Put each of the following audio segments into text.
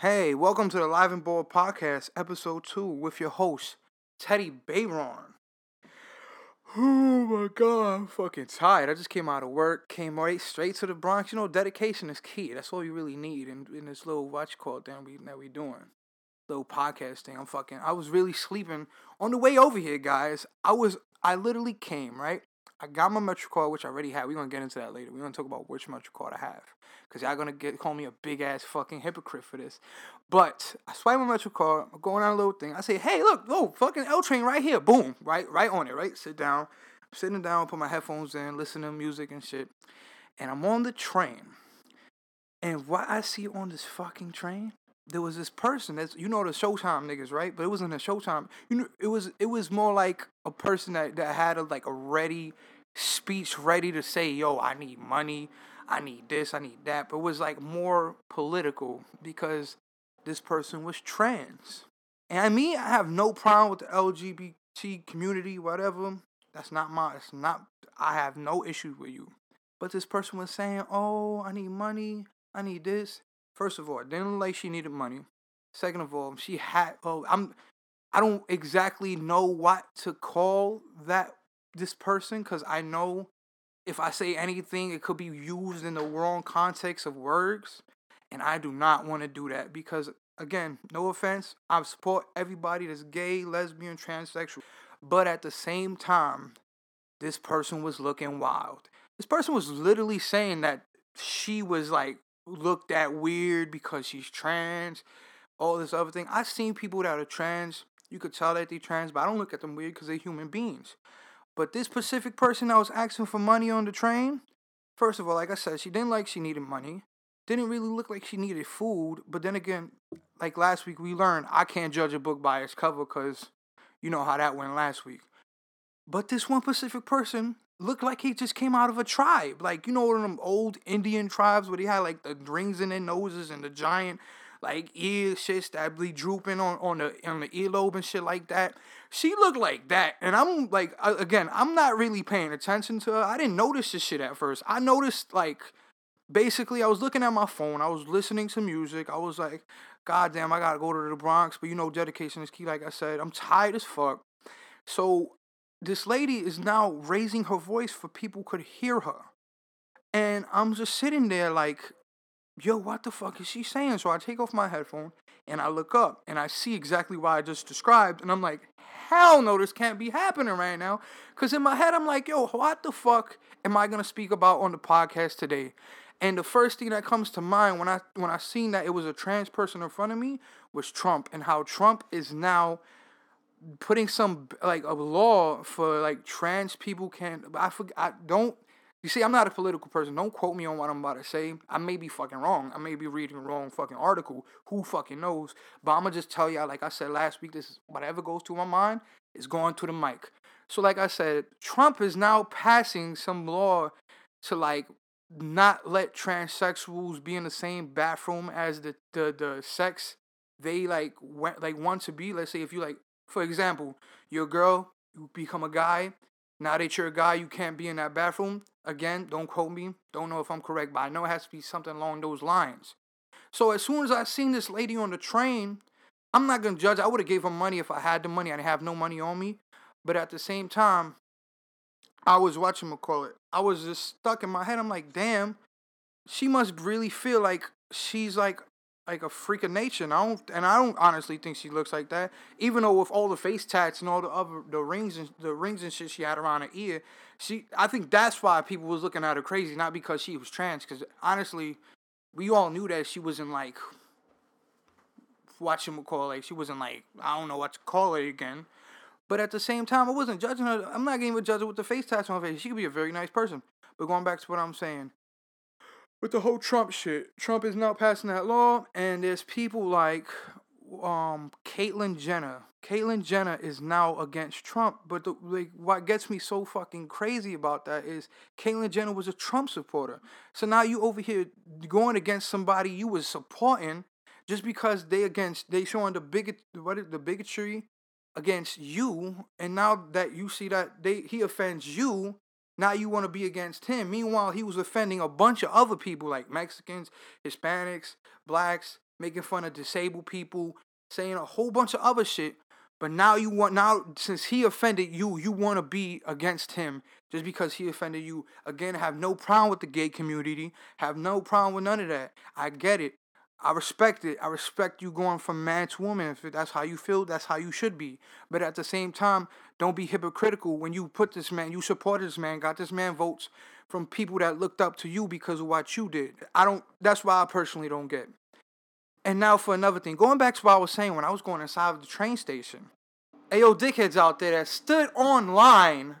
Hey, welcome to the Live and Board Podcast, episode two, with your host, Teddy Bayron. Oh my god, I'm fucking tired. I just came out of work, came right straight to the Bronx. You know, dedication is key. That's all you really need in, in this little watch call thing we that we doing. Little podcast thing. I'm fucking I was really sleeping on the way over here, guys. I was I literally came, right? I got my Metro card, which I already had. We're gonna get into that later. We're gonna talk about which Metro card I have. Cause y'all gonna get call me a big ass fucking hypocrite for this. But I swipe my Metro card, I'm going on a little thing. I say, hey, look, oh, fucking L train right here. Boom. Right, right on it, right? Sit down. I'm sitting down, put my headphones in, listen to music and shit. And I'm on the train. And what I see on this fucking train there was this person that's you know the Showtime niggas, right? But it wasn't a Showtime. You know, it was it was more like a person that, that had a like a ready speech ready to say, yo, I need money, I need this, I need that. But it was like more political because this person was trans. And I mean I have no problem with the LGBT community, whatever. That's not my it's not I have no issue with you. But this person was saying, Oh, I need money, I need this. First of all, didn't like she needed money. Second of all, she had. Oh, I'm. I don't exactly know what to call that this person because I know if I say anything, it could be used in the wrong context of words, and I do not want to do that because again, no offense, I support everybody that's gay, lesbian, transsexual, but at the same time, this person was looking wild. This person was literally saying that she was like looked at weird because she's trans, all this other thing. I've seen people that are trans. You could tell that they're trans, but I don't look at them weird because they're human beings. But this specific person that was asking for money on the train, first of all, like I said, she didn't like she needed money. Didn't really look like she needed food. But then again, like last week, we learned I can't judge a book by its cover because you know how that went last week. But this one specific person looked like he just came out of a tribe. Like, you know, one of them old Indian tribes where they had like the rings in their noses and the giant like ear shit be drooping on, on the on the earlobe and shit like that. She looked like that. And I'm like again, I'm not really paying attention to her. I didn't notice this shit at first. I noticed like basically I was looking at my phone, I was listening to music, I was like, God damn, I gotta go to the Bronx, but you know dedication is key, like I said. I'm tired as fuck. So this lady is now raising her voice for people could hear her. And I'm just sitting there like, yo, what the fuck is she saying? So I take off my headphone and I look up and I see exactly what I just described. And I'm like, hell no, this can't be happening right now. Because in my head, I'm like, yo, what the fuck am I going to speak about on the podcast today? And the first thing that comes to mind when I when I seen that it was a trans person in front of me was Trump and how Trump is now putting some like a law for like trans people can't. I forget I don't you see I'm not a political person. Don't quote me on what I'm about to say. I may be fucking wrong. I may be reading a wrong fucking article. Who fucking knows? But I'm gonna just tell y'all like I said last week this is whatever goes to my mind is going to the mic. So like I said, Trump is now passing some law to like not let transsexuals be in the same bathroom as the the, the sex they like went like want to be. Let's say if you like for example, you're a girl, you become a guy. Now that you're a guy, you can't be in that bathroom. Again, don't quote me. Don't know if I'm correct, but I know it has to be something along those lines. So as soon as I seen this lady on the train, I'm not gonna judge. I would have gave her money if I had the money. I didn't have no money on me. But at the same time, I was watching McCall it. I was just stuck in my head. I'm like, damn, she must really feel like she's like like a freak of nature. And I don't and I don't honestly think she looks like that. Even though with all the face tats and all the other the rings and the rings and shit she had around her ear, she I think that's why people was looking at her crazy, not because she was trans. Because honestly, we all knew that she wasn't like watching McCall like she wasn't like I don't know what to call it again. But at the same time, I wasn't judging her. I'm not even judging with the face tats on her face. She could be a very nice person. But going back to what I'm saying, with the whole Trump shit, Trump is now passing that law, and there's people like um Caitlyn Jenner. Caitlyn Jenner is now against Trump, but the, like what gets me so fucking crazy about that is Caitlyn Jenner was a Trump supporter. So now you over here going against somebody you was supporting just because they against they showing the bigot what is the bigotry against you, and now that you see that they he offends you, now you want to be against him. Meanwhile, he was offending a bunch of other people like Mexicans, Hispanics, blacks, making fun of disabled people, saying a whole bunch of other shit. But now you want now since he offended you, you want to be against him just because he offended you. Again, have no problem with the gay community. Have no problem with none of that. I get it. I respect it. I respect you going from man to woman. If that's how you feel, that's how you should be. But at the same time, don't be hypocritical when you put this man, you support this man, got this man votes from people that looked up to you because of what you did. I don't, that's why I personally don't get. And now for another thing, going back to what I was saying when I was going inside of the train station. Ayo, dickheads out there that stood online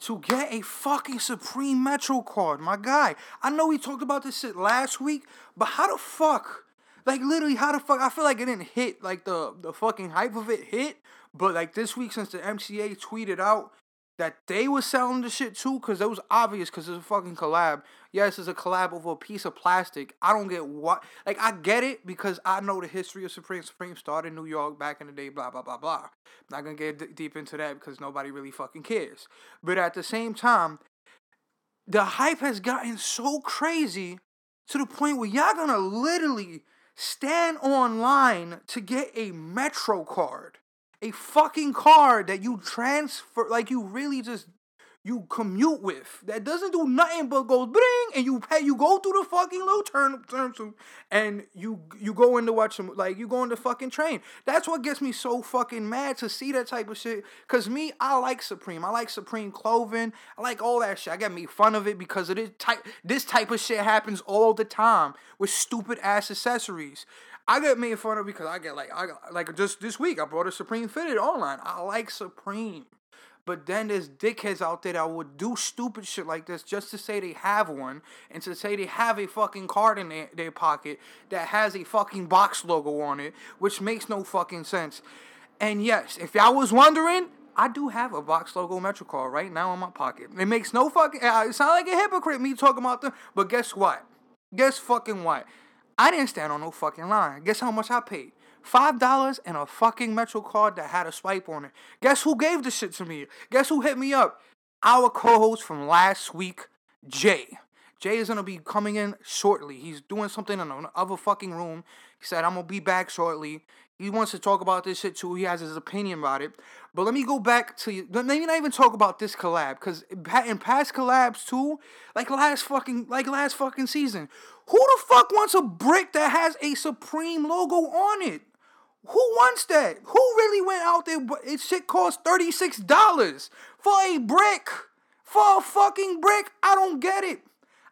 to get a fucking Supreme Metro card. My guy, I know we talked about this shit last week, but how the fuck? Like literally, how the fuck? I feel like it didn't hit like the the fucking hype of it hit, but like this week since the MTA tweeted out that they were selling the shit too, because it was obvious because it's a fucking collab. Yes, it's a collab over a piece of plastic. I don't get what. Like, I get it because I know the history of Supreme. Supreme started in New York back in the day, blah, blah, blah, blah. I'm not to get d- deep into that because nobody really fucking cares. But at the same time, the hype has gotten so crazy to the point where y'all gonna literally stand online to get a Metro card a fucking card that you transfer, like you really just you commute with that doesn't do nothing but goes bring and you pay you go through the fucking little turn turn and you you go in to watch some like you go in the fucking train. That's what gets me so fucking mad to see that type of shit. Cause me, I like Supreme. I like Supreme clothing. I like all that shit. I get me fun of it because of this type this type of shit happens all the time with stupid ass accessories. I get made fun of because I get like I like just this week I bought a Supreme fitted online. I like Supreme. But then there's dickheads out there that would do stupid shit like this just to say they have one and to say they have a fucking card in their, their pocket that has a fucking box logo on it, which makes no fucking sense. And yes, if y'all was wondering, I do have a box logo Metro card right now in my pocket. It makes no fucking. Uh, it sound like a hypocrite me talking about them, but guess what? Guess fucking what? I didn't stand on no fucking line. Guess how much I paid? Five dollars and a fucking Metro card that had a swipe on it. Guess who gave the shit to me? Guess who hit me up? Our co-host from last week, Jay. Jay is gonna be coming in shortly. He's doing something in another fucking room. He said, I'm gonna be back shortly. He wants to talk about this shit too. He has his opinion about it. But let me go back to maybe not even talk about this collab because in past collabs too, like last fucking like last fucking season, who the fuck wants a brick that has a Supreme logo on it? Who wants that? Who really went out there? It shit cost thirty six dollars for a brick. For a fucking brick. I don't get it.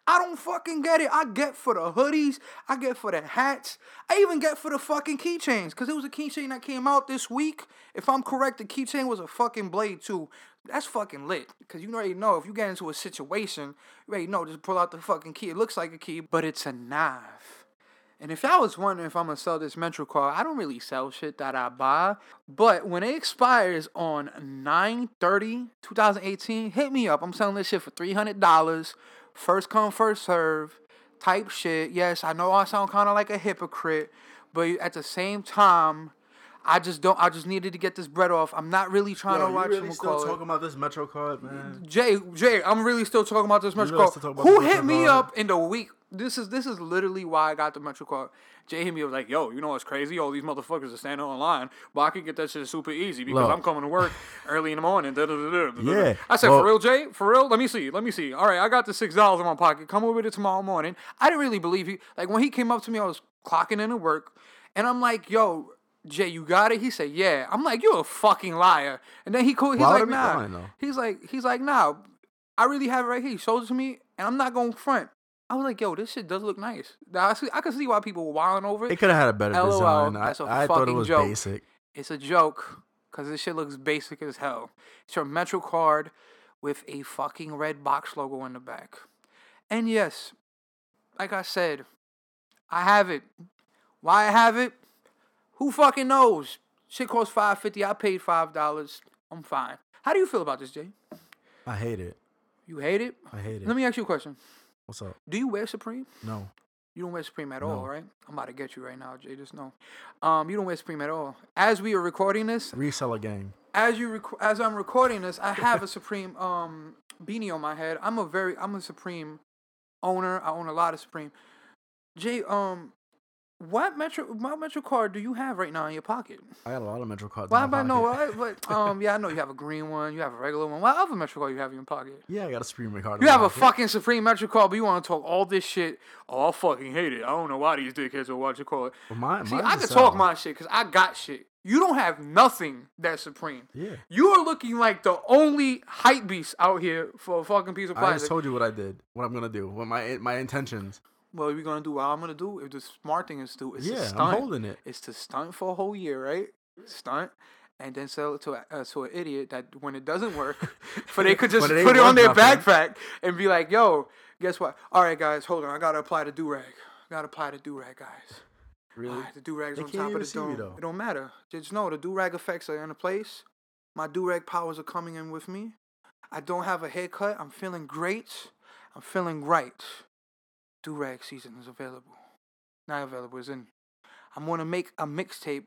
I don't fucking get it. I get for the hoodies. I get for the hats. I even get for the fucking keychains. Because it was a keychain that came out this week. If I'm correct, the keychain was a fucking blade too. That's fucking lit. Because you already know if you get into a situation, you already know just pull out the fucking key. It looks like a key, but it's a knife. And if y'all was wondering if I'm gonna sell this Metro card, I don't really sell shit that I buy. But when it expires on 9 30 2018, hit me up. I'm selling this shit for $300 first come, first serve type shit. Yes, I know I sound kind of like a hypocrite, but at the same time, I just don't. I just needed to get this bread off. I'm not really trying Yo, to watch. You really still talking about this Metro card, man? Jay, Jay, I'm really still talking about this Metro card. Who hit me card? up in the week? This is this is literally why I got the Metro card. Jay hit me up like, "Yo, you know what's crazy? All these motherfuckers are standing online, but I can get that shit super easy because Look. I'm coming to work early in the morning." Da, da, da, yeah. I said, well, "For real, Jay? For real? Let me see. Let me see. All right, I got the six dollars in my pocket. Come over it tomorrow morning." I didn't really believe he. Like when he came up to me, I was clocking in to work, and I'm like, "Yo." Jay, you got it? He said, Yeah. I'm like, You're a fucking liar. And then he cool he's Why like, nah. Lying, he's like, he's like, nah, I really have it right here. He showed it to me, and I'm not going front. I was like, yo, this shit does look nice. Now, I, see, I can see why people were wilding over it. It could have had a better LOL, design. I, I thought it was joke. basic. It's a joke because this shit looks basic as hell. It's your Metro card with a fucking red box logo in the back. And yes, like I said, I have it. Why I have it? Who fucking knows? Shit costs five fifty. I paid five dollars. I'm fine. How do you feel about this, Jay? I hate it. You hate it? I hate it. Let me ask you a question. What's up? Do you wear Supreme? No. You don't wear Supreme at no. all, right? I'm about to get you right now, Jay. Just know. Um, you don't wear Supreme at all. As we are recording this, reseller game. As you rec- as I'm recording this, I have a Supreme um beanie on my head. I'm a very I'm a Supreme owner. I own a lot of Supreme. Jay, um, What Metro what Metro card do you have right now in your pocket? I got a lot of Metro cards. Why? Well, I know. What, um, yeah, I know you have a green one. You have a regular one. What other Metro card you have in your pocket? Yeah, I got a Supreme card. You have a fucking Supreme Metro card, but you want to talk all this shit. Oh, I fucking hate it. I don't know why these dickheads are watching call it. Well, mine, See, I can talk my shit because I got shit. You don't have nothing that's supreme. Yeah. You are looking like the only hype beast out here for a fucking piece of plastic. I just told you what I did, what I'm gonna do, what my my intentions. What are we gonna do? What I'm gonna do? If the smart thing is to, is yeah, to stunt. I'm holding it. It's to stunt for a whole year, right? Stunt, and then sell it to a, uh, to an idiot that when it doesn't work, for they could just put it on their backpack and be like, "Yo, guess what? All right, guys, hold on. I gotta apply the do rag. Gotta apply the do rag, guys." Really? Right, the do rags on top of the dome. It don't matter. Just know the do rag effects are in a place. My do rag powers are coming in with me. I don't have a haircut. I'm feeling great. I'm feeling right. Do rag season is available. Not available. Is in. I'm gonna make a mixtape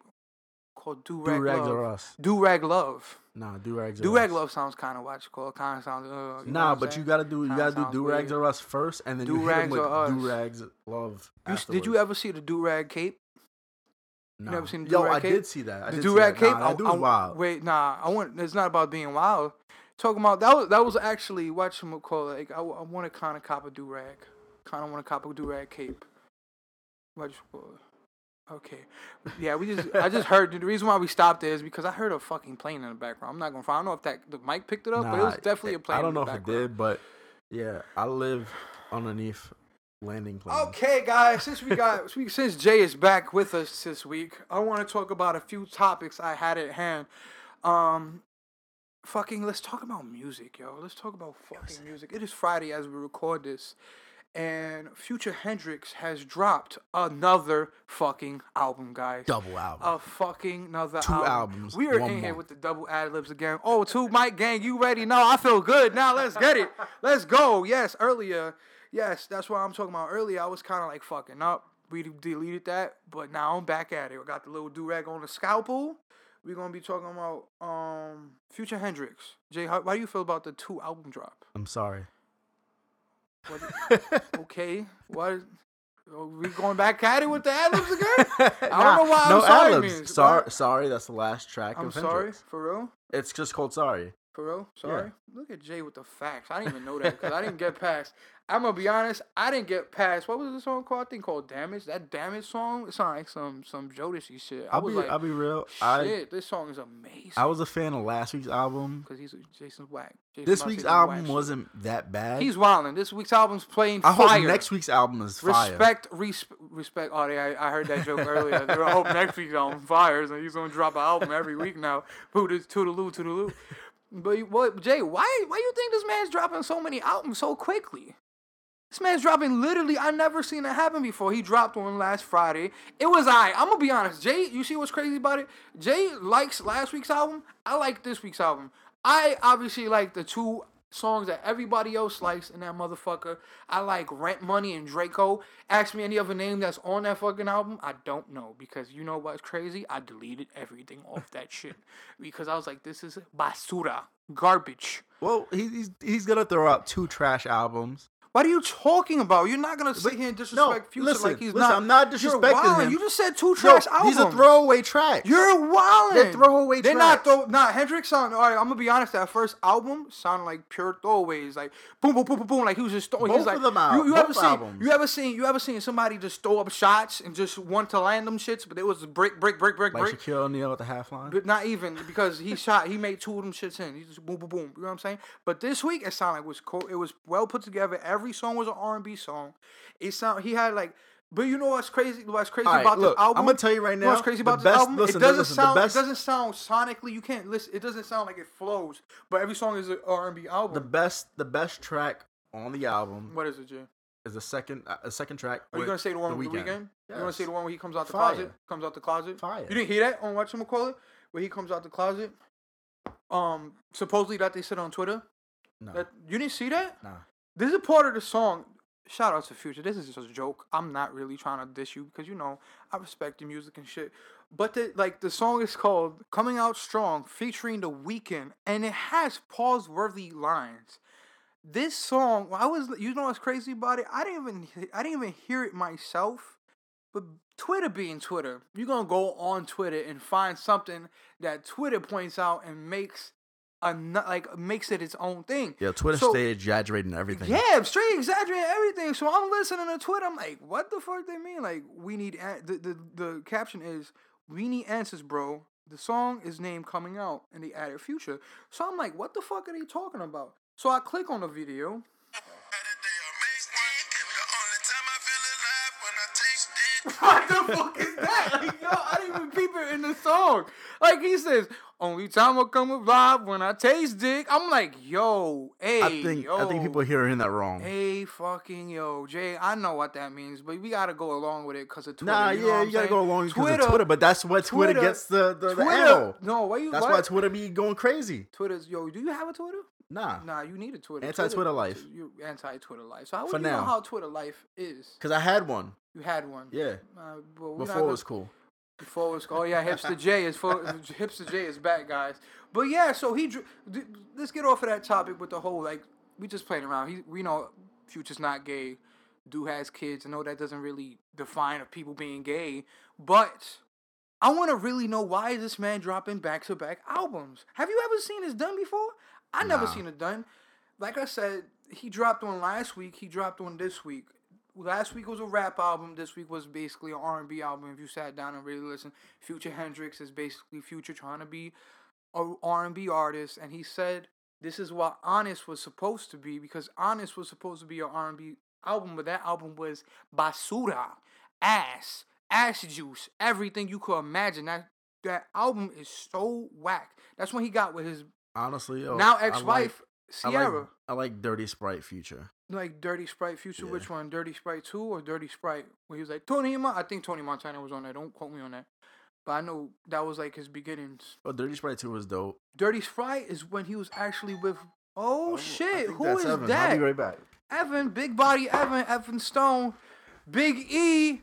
called Do Rag Love. Are us. Do Rag Love. Nah, Do Rags. Do Rag Love sounds kind of what you call. Kind of sounds. Uh, you nah, but you gotta do you gotta do Do Rags or Us first, and then Do Rags or Do Rags Love. You, did you ever see the Do Rag Cape? No. You never seen the Yo, Do Rag I Cape? did see that. I the Do Rag Cape. Nah, that dude's wild. Wait, nah. I want. It's not about being wild. Talking about that was that was actually watch him call like I, I want to kind of cop a do rag, kind of want to cop a do rag cape. Watch. Okay. Yeah, we just I just heard the reason why we stopped is because I heard a fucking plane in the background. I'm not gonna find. I don't know if that the mic picked it up, nah, but it was definitely a plane. I don't know if background. it did, but yeah, I live underneath landing planes. Okay, guys, since we got since Jay is back with us this week, I want to talk about a few topics I had at hand. Um, fucking, let's talk about music, yo. Let's talk about fucking music. It is Friday as we record this, and Future Hendrix has dropped another fucking album, guys. Double album. A fucking another two album. albums. We are in month. here with the double ad libs again. Oh, two Mike gang, you ready? No, I feel good. Now let's get it. Let's go. Yes, earlier, yes, that's what I'm talking about. Earlier, I was kind of like fucking up. We deleted that, but now I'm back at it. I got the little do rag on the scalpel. We're gonna be talking about um Future Hendrix. Jay, how, how do you feel about the two album drop? I'm sorry. What, okay, what? Are we going back at it with the ad-libs again? I nah, don't know why no I'm sorry means. Sorry, sorry, that's the last track I'm sorry, Hendrix. for real? It's just called Sorry. For real? Sorry. Yeah. Look at Jay with the facts. I didn't even know that because I didn't get past. I'm gonna be honest. I didn't get past. What was the song called? I think called "Damage." That "Damage" song. It sounded like some some Jodeci shit. I I'll was be like, I'll be real. Shit, I, this song is amazing. I was a fan of last week's album because he's Jason's whack. Jason this week's album wasn't shit. that bad. He's wilding. This week's album's playing I fire. hope next week's album is fire. Respect, res- respect. Oh, yeah, I, I heard that joke earlier. I hope next week's album fires, and he's gonna drop an album every week now. Toodaloo, toodaloo. But what, Jay? Why? Why you think this man's dropping so many albums so quickly? This man's dropping literally. I never seen that happen before. He dropped one last Friday. It was I. I'm gonna be honest, Jay. You see what's crazy about it? Jay likes last week's album. I like this week's album. I obviously like the two songs that everybody else likes in that motherfucker. I like Rent Money and Draco. Ask me any other name that's on that fucking album. I don't know because you know what's crazy? I deleted everything off that shit because I was like, this is basura, garbage. Well, he's he's gonna throw out two trash albums. What are you talking about? You're not gonna sit here and disrespect no, Future listen, like he's listen, not. I'm not disrespecting him. You just said two trash no, albums. These are throwaway tracks. You're wildin'. They're throwaway They're tracks. not throw. Nah, Hendrix sound. All right, I'm gonna be honest. That first album sounded like pure throwaways. Like boom, boom, boom, boom, boom. Like he was just throwing. Both he's like, of them out. You, you ever seen? albums. You ever seen? You ever seen somebody just throw up shots and just want to land them shits, but it was brick, brick, brick, brick, like brick. Shaquille O'Neal at the half line. But not even because he shot. He made two of them shits in. He just boom, boom, boom. You know what I'm saying? But this week it sounded like it was cool. It was well put together. Every song was an R&B song. It sound he had like, but you know what's crazy? What's crazy right, about look, the album? I'm gonna tell you right now. You know what's crazy about the this best, album? Listen, it doesn't listen, sound. it doesn't sound sonically. You can't listen. It doesn't sound like it flows. But every song is an R&B album. The best, the best track on the album. What is it, Jay? Is the second, uh, a second track. Are you gonna say the one the with the Weeknd? Weeknd? Yes. You gonna say the one where he comes out the Fire. closet? Comes out the closet. Fire. You didn't hear that on what you call it? Where he comes out the closet. Um, supposedly that they said on Twitter. No. That you didn't see that? Nah. This is a part of the song. Shout out to Future. This is just a joke. I'm not really trying to diss you because you know I respect your music and shit. But the, like the song is called "Coming Out Strong" featuring The Weeknd, and it has pause-worthy lines. This song, I was, you know what's crazy about it? I didn't even, I didn't even hear it myself. But Twitter being Twitter, you're gonna go on Twitter and find something that Twitter points out and makes a like makes it its own thing. Yeah, Twitter so, stay exaggerating everything. Yeah, straight exaggerating everything. So I'm listening to Twitter. I'm like, what the fuck they mean? Like, we need the the the caption is we need answers, bro. The song is named coming out, and they added Future. So I'm like, what the fuck are they talking about? So I click on the video. what the fuck is that? Like, yo, I didn't even peep it in the song. Like he says, only time I come alive when I taste dick. I'm like, yo, hey, I think yo, I think people are hearing that wrong. Hey, fucking yo, Jay. I know what that means, but we gotta go along with it because of Twitter. Nah, you know yeah, you gotta go along because of Twitter. But that's what Twitter, Twitter gets the the, Twitter, the arrow. No, why you? That's what? why Twitter be going crazy. Twitter's yo. Do you have a Twitter? Nah. Nah, you need a Twitter. Anti Twitter life. You anti Twitter life. So how would For you now. know how Twitter life is? Because I had one. You had one. Yeah. Uh, Before it was cool. Before cool. Oh yeah, hipster J is full, hipster J is back, guys. But yeah, so he. Let's get off of that topic with the whole like we just playing around. He we know Future's not gay. Do has kids. I know that doesn't really define of people being gay, but I want to really know why is this man dropping back to back albums? Have you ever seen this done before? I nah. never seen it done. Like I said, he dropped one last week. He dropped one this week. Last week was a rap album. This week was basically an R and B album. If you sat down and really listened, Future Hendrix is basically Future trying to be a R and B artist, and he said this is what Honest was supposed to be because Honest was supposed to be an R and B album, but that album was basura, ass, ass juice, everything you could imagine. That that album is so whack. That's when he got with his honestly yo, now ex wife Ciara. I like, I like, Dirty Sprite Future. Like Dirty Sprite Future, yeah. which one? Dirty Sprite Two or Dirty Sprite? Where he was like Tony Mon- I think Tony Montana was on there. Don't quote me on that. But I know that was like his beginnings. Oh, Dirty Sprite Two was dope. Dirty Sprite is when he was actually with. Oh, oh shit! Who is Evan. that? I'll be right back. Evan, big body Evan, Evan Stone, Big E.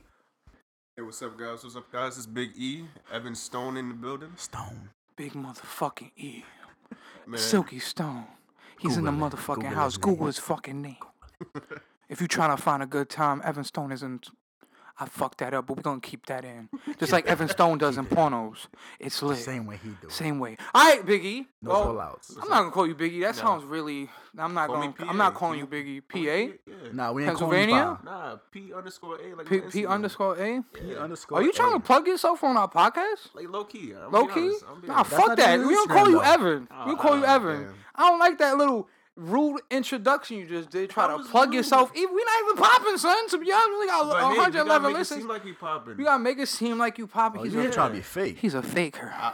Hey, what's up, guys? What's up, guys? It's Big E, Evan Stone in the building. Stone. Big motherfucking E. Man. Silky Stone. He's Google in the motherfucking Google house. Google his fucking name. If you're trying to find a good time, Evan Stone isn't I fucked that up, but we're gonna keep that in. Just like Evan Stone does in pornos. It's lit. Same way he do. Same way. All right, Biggie. No well, outs. I'm not gonna call you Biggie. That no. sounds really. I'm not going. I'm not calling you Biggie. PA. Yeah. Nah, we ain't Pennsylvania. Nah, P underscore A. Like P, P underscore A. P underscore. Are you trying to plug yourself on our podcast? Like low key. Low key. Nah, fuck that. We don't call you Evan. We call you Evan. I don't like that little rude introduction you just did. Try to plug rude. yourself. Even we not even popping, son. To be honest, we got but 111 hey, listens. Seem like you popping. We gotta make it seem like you popping. Oh, he's yeah. trying to be fake. He's a faker. Uh,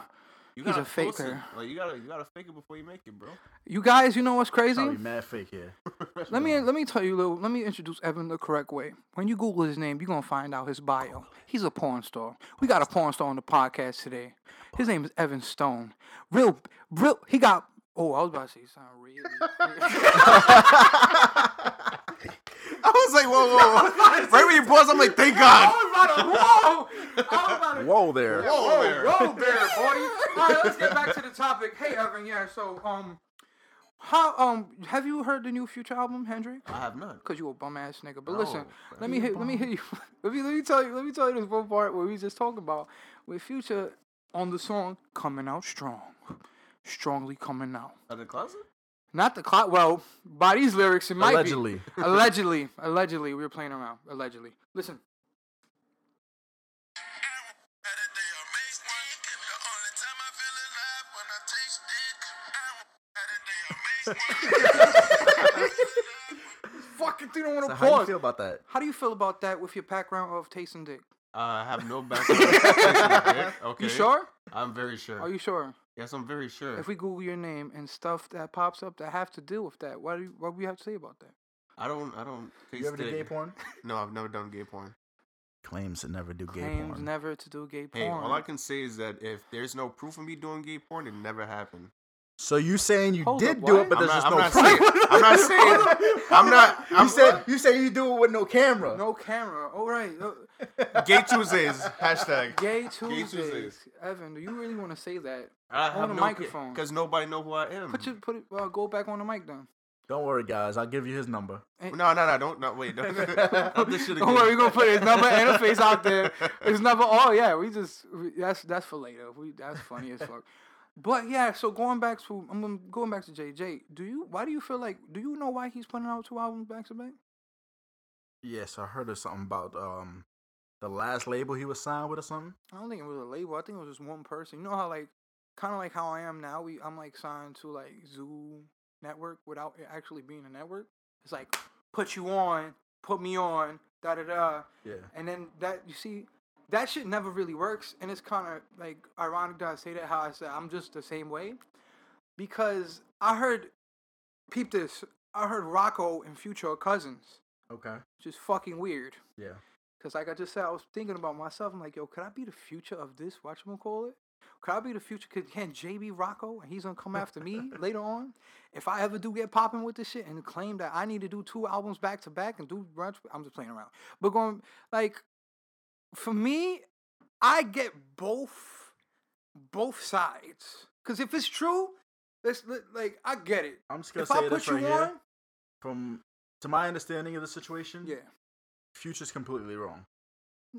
he's a faker. Like you gotta, you gotta fake it before you make it, bro. You guys, you know what's crazy? Probably mad fake here. let me let me tell you, a little. Let me introduce Evan the correct way. When you Google his name, you're gonna find out his bio. He's a porn star. We got a porn star on the podcast today. His name is Evan Stone. Real, real. He got Oh, I was about to say something really. I was like, whoa, whoa, whoa. right when you pause, I'm like, thank God. whoa. whoa there. Whoa, whoa there. Whoa there, buddy. All right, let's get back to the topic. Hey, Evan, yeah, so, um, how um have you heard the new Future album, Hendrix? I have not. Cause you a bum ass nigga. But no, listen, let me hit let me hit you let me let me tell you let me tell you this one part where we just talking about with Future on the song Coming Out Strong strongly coming out. Out the closet? Not the closet. Well, by these lyrics, it might allegedly. be. allegedly. Allegedly. We were playing around. Allegedly. Listen. Fucking you don't want to so pause. How do you feel about that? How do you feel about that with your background of tasting dick? Uh, I have no background. okay. You sure? I'm very sure. Are you sure? Yes, I'm very sure. If we Google your name and stuff that pops up that have to deal with that, what do you, what do you have to say about that? I don't. I don't. You ever do gay porn? No, I've never done gay porn. Claims to never do Claims gay porn. Claims never to do gay porn. Hey, all I can say is that if there's no proof of me doing gay porn, it never happened. So you saying you Hold did up, do it, but there's not, just I'm no not saying, I'm not saying. I'm not. I'm, you said you say you do it with no camera. No camera. All right. Gay Tuesdays. Hashtag. Gay Tuesdays. Gay Tuesdays. Evan, do you really want to say that I on the no microphone? Because nobody know who I am. Put your put it. Uh, go back on the mic then. Don't worry, guys. I'll give you his number. No, no, no. Don't no wait. Don't, don't worry, we're gonna put his number and a face out there. His number. Oh yeah, we just we, that's that's for later. We that's funny as fuck. But yeah, so going back to I'm going back to JJ. Do you why do you feel like do you know why he's putting out two albums back to back? Yes, I heard of something about um the last label he was signed with or something. I don't think it was a label. I think it was just one person. You know how like kind of like how I am now. We I'm like signed to like Zoo Network without it actually being a network. It's like put you on, put me on, da da da. Yeah. And then that you see that shit never really works, and it's kind of like ironic that I say that. How I said I'm just the same way, because I heard, peep this. I heard Rocko and Future are cousins. Okay. Which is fucking weird. Yeah. Cause like I just said, I was thinking about myself. I'm like, yo, could I be the future of this? What you call it? Could I be the future? Could can JB Rocko and he's gonna come after me later on? If I ever do get popping with this shit and claim that I need to do two albums back to back and do brunch, I'm just playing around. But going like for me, I get both both sides. Cause if it's true, let's like I get it. I'm just gonna if say I this right here. On, from to my understanding of the situation, yeah, Future's completely wrong.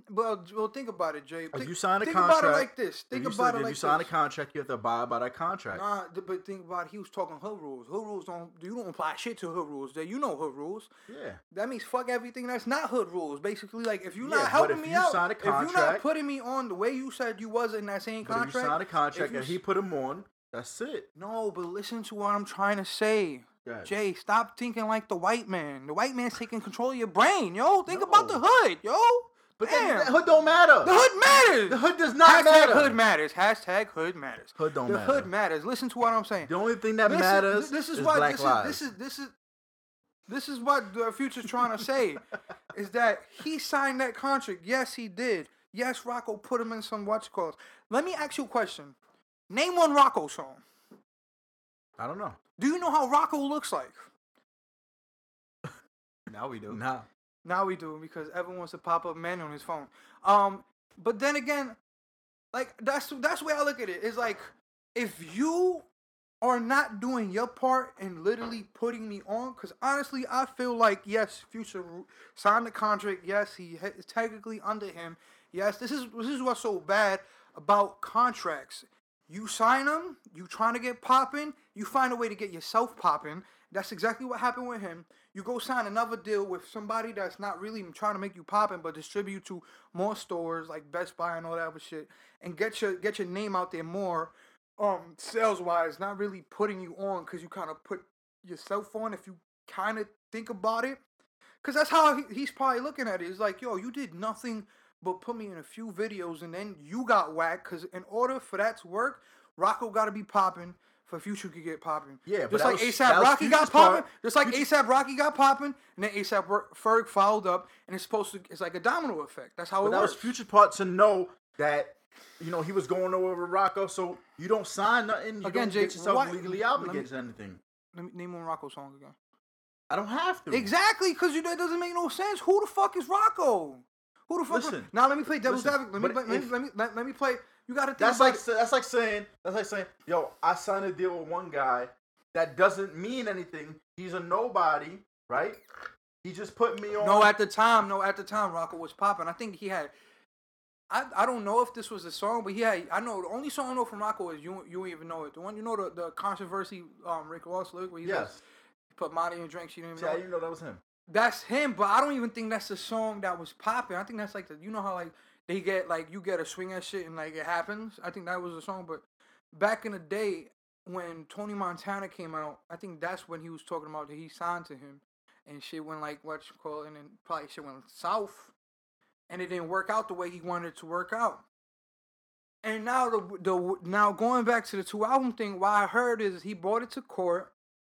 Well, well, think about it, Jay. Think, if you sign a think contract, about it like this. Think about said, it like this. If you sign a contract, you have to abide by that contract. Nah, but think about it. He was talking hood rules. Hood rules don't. You don't apply shit to hood rules. That you know hood rules. Yeah. That means fuck everything that's not hood rules. Basically, like if you're yeah, not helping me out, contract, if you're not putting me on the way you said you was in that same contract, if you sign a contract and he put him on, that's it. No, but listen to what I'm trying to say. Jay, stop thinking like the white man. The white man's taking control of your brain, yo. Think no. about the hood, yo. But Damn. the hood don't matter. The hood matters. The hood does not Hashtag matter. hood matters. Hashtag hood matters. Hood don't the matter. The hood matters. Listen to what I'm saying. The only thing that Listen, matters this is, is what, black this lives. Is, this is this is this is what the future's trying to say is that he signed that contract. Yes, he did. Yes, Rocko put him in some watch calls. Let me ask you a question. Name one Rocko song. I don't know. Do you know how Rocko looks like? now we do. Now. Now we do because Evan wants to pop up men on his phone. Um, but then again, like that's that's the way I look at it. It's like if you are not doing your part and literally putting me on, because honestly, I feel like yes, Future signed the contract. Yes, he is technically under him. Yes, this is this is what's so bad about contracts. You sign them, you trying to get popping, you find a way to get yourself popping. That's exactly what happened with him. You go sign another deal with somebody that's not really trying to make you popping, but distribute to more stores like Best Buy and all that other shit, and get your get your name out there more, um, sales wise. Not really putting you on because you kind of put yourself on if you kind of think about it. Cause that's how he, he's probably looking at it. It's like, yo, you did nothing but put me in a few videos, and then you got whacked. Cause in order for that to work, Rocko got to be popping for Future could get popping. Yeah, just like ASAP Rocky got popping. Just like ASAP Rocky got popping, and then ASAP Ferg followed up, and it's supposed to. It's like a domino effect. That's how but it that works. was Future part to know that. You know he was going over with Rocko, so you don't sign nothing. You again, don't Jake, get yourself why, legally obligated to anything. Let me name one Rocko song again. I don't have to. Exactly, because you that doesn't make no sense. Who the fuck is Rocko? Who the fuck? Listen, now let me play devil's advocate. Let me, let, me, let me let me play you gotta think. That's like that's like saying that's like saying, yo, I signed a deal with one guy that doesn't mean anything. He's a nobody, right? He just put me on. No, at the time, no, at the time, Rocko was popping. I think he had. I, I don't know if this was a song, but he had. I know the only song I know from Rocko is you. You even know it. The one you know the the controversy. Um, Rick Ross lyric where he yes. he put Monty in drink. She didn't even yeah, know. you know that was him. That's him, but I don't even think that's the song that was popping. I think that's like the you know how like they get like you get a swing at shit and like it happens. I think that was a song, but back in the day when Tony Montana came out, I think that's when he was talking about that he signed to him, and shit went like what you call, it, and then probably shit went south, and it didn't work out the way he wanted it to work out. And now the the now going back to the two album thing, what I heard is he brought it to court.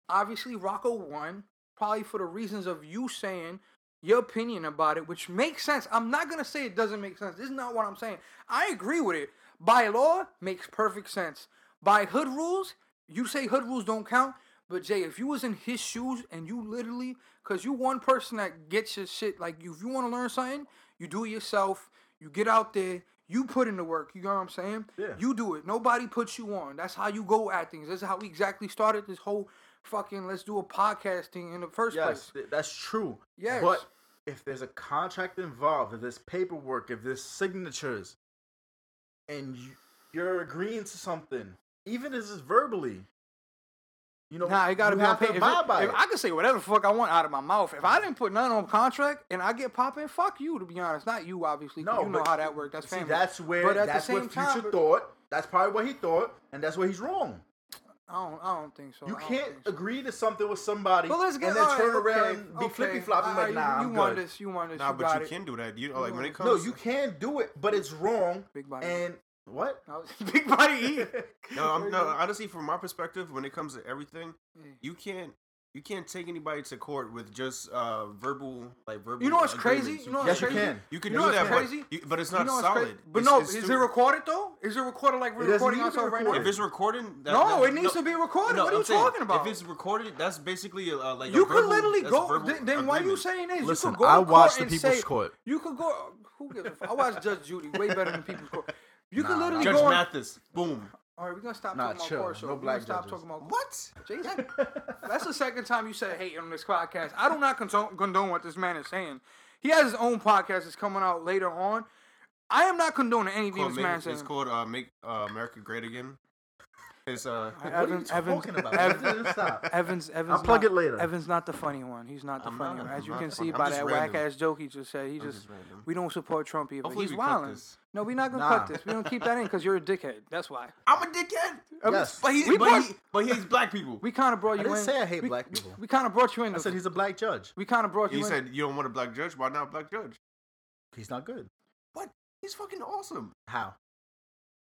Obviously, Rocko won, probably for the reasons of you saying your opinion about it, which makes sense. I'm not gonna say it doesn't make sense. This is not what I'm saying. I agree with it. By law, makes perfect sense. By hood rules, you say hood rules don't count. But Jay, if you was in his shoes and you literally, cause you one person that gets your shit, like if you want to learn something, you do it yourself. You get out there, You put in the work. You know what I'm saying? Yeah. You do it. Nobody puts you on. That's how you go at things. This is how we exactly started this whole fucking let's do a podcast thing in the first Yes, place. th- that's true. Yes. But if there's a contract involved, if there's paperwork, if there's signatures, and you, you're agreeing to something, even if it's verbally, you know, Nah, it gotta you be on have to paper. If, abide it- by if it. I can say whatever the fuck I want out of my mouth, if I didn't put none on contract and I get popping, fuck you. To be honest, not you, obviously. 'cause No, you know but how that works. That's See, family. that's where But at the that's same what Future time, thought. That's probably what he thought, and that's where he's wrong. I don't. I don't think so. You can't so. agree to something with somebody But let's get and then all turn right, around okay, and be okay. flippy floppy All like, right, nah, you, I'm you want good. this? You want this? Nah, you but got you it. can do that. You know, like when it comes. No, you can do it, but it's wrong. Big body. And what? I was- Big body eat. No, I'm, no, honestly, from my perspective, when it comes to everything, Yeah. you can't you can't take anybody to court with just uh verbal like verbal. You know what's crazy? You know what's Yes, you crazy? can. You can You know do that, crazy? but you, but it's You not know solid. crazy? But It's- no, it's is too- it recorded though? Is it recorded like we're It recording need to be ourselves right now? recorded. If it's recorded, that, No, that- it needs to be recorded. No, what are I'm you saying, talking about? If it's recorded, that's basically uh, like a you could verbal- literally go. Then, then why you saying this? Listen, you could go I to watched court the People's say, Court. You could go. Who gives a fuck? I watched Judge Judy way better than People's Court. You could Nah, literally Judge go. on- Mathis, boom. All right, we're gonna stop Nah, talking chill. about court show. No We're black gonna stop talking about What? Jason. That's the second time you said hate on this podcast. I do not condone, condone what this man is saying. He has his own podcast that's coming out later on. I am not condoning anything this Make- man it's called uh, "Make uh, America Great Again." It's uh. You Evans, Evans, talking about? Evans, Stop. Evans, Evans. I'll plug not- it later. Evan's not the funny one. He's not the I'm funny not- one. As I'm you can see funny- by that whack ass joke he just said, he I'm just just we don't support Trump either. Hopefully He's wilding. No, we're not gonna Nah. cut this. We don't keep that in because you're a dickhead. That's why. I'm a dickhead. Yes. But he, We but, he, but he hates black people. We kind of brought you I didn't in. say I hate we, black people. We kind of brought you in. I said he's a black judge. we kind of brought you in. He said you don't want a black judge. Why not a black judge? He's not good. What? He's fucking awesome. How?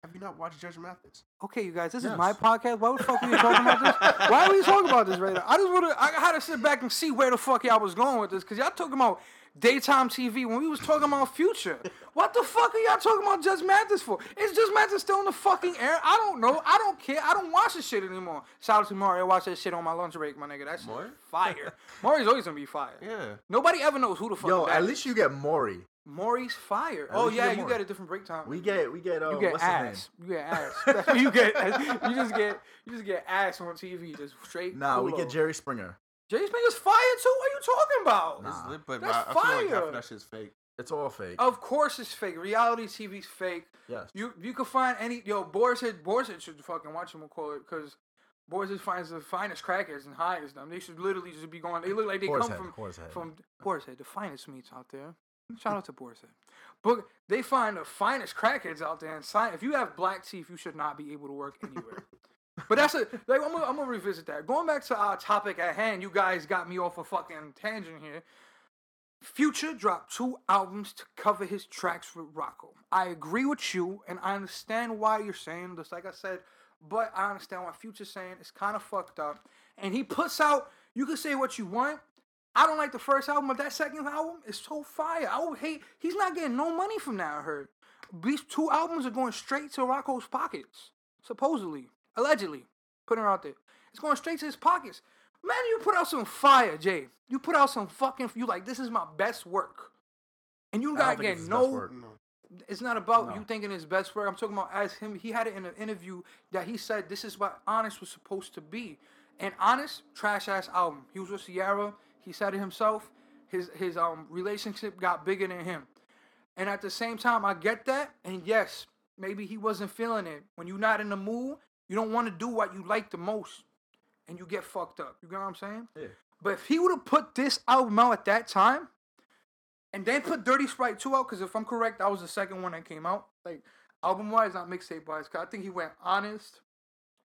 Have you not watched Judge Mathis? Okay, you guys, this is my podcast. Why the fuck are we talking about this? Why are we talking about this right now? I just want to. I had to sit back and see where the fuck y'all was going with this because y'all talking about daytime TV when we was talking about future. What the fuck are y'all talking about Judge Mathis for? Is Judge Mathis still in the fucking air? I don't know. I don't care. I don't watch this shit anymore. Shout out to Mario. I watch that shit on my lunch break, my nigga. That's Maury? fire. Maury's always gonna be fire. Yeah. Nobody ever knows who the fuck. Yo, that at is. least you get Maury. Maury's fire. At Oh least you yeah, get you Maury. get a different break time. We get we get uh, You get what's ass. You get ass. That's what you get. You just get you just get ass on TV, just straight. his name? Nah, we get Jerry Springer. Jerry Springer's fire too. What are you talking about? Nah. It's lit, but That's I, I feel like half fire. of that shit's fake. It's all fake. Of course it's fake. Reality TV's fake. yes. You you can find any yo Boris Hit Boris Hit should fucking watch him and call it because Boris Hit finds the finest crackheads and hires them. They should literally just be going. They look like they Boar's come Head, from Boar's Head. from Boris Head, the finest meats out there. Shout out to Boris But they find the finest crackheads out there and sign. If you have black teeth, you should not be able to work anywhere. but that's a like I'm gonna, I'm gonna revisit that. Going back to our topic at hand, you guys got me off a fucking tangent here. Future dropped two albums to cover his tracks with Rocko. I agree with you, and I understand why you're saying this. Like I said, but I understand why Future's saying it's kind of fucked up. And he puts out. You can say what you want. I don't like the first album, but that second album is so fire. I would hate. He's not getting no money from that. I heard these two albums are going straight to Rocko's pockets, supposedly, allegedly, putting it out there. It's going straight to his pockets. Man, you put out some fire, Jay. You put out some fucking. You like this is my best work, and you I don't got think get no. best It's not about No. you thinking it's best work. I'm talking about as him. He had it in an interview that he said this is what Honest was supposed to be. An Honest, trash ass album. He was with Ciara. He said it himself. His his um relationship got bigger than him. And at the same time, I get that. And yes, maybe he wasn't feeling it. When you're not in the mood, you don't want to do what you like the most, and you get fucked up. You get what I'm saying? Yeah. But if he would have put this album out at that time, and then put Dirty Sprite 2 out, because if I'm correct, that was the second one that came out. Like, album wise, not mixtape wise. Cause I think he went Honest,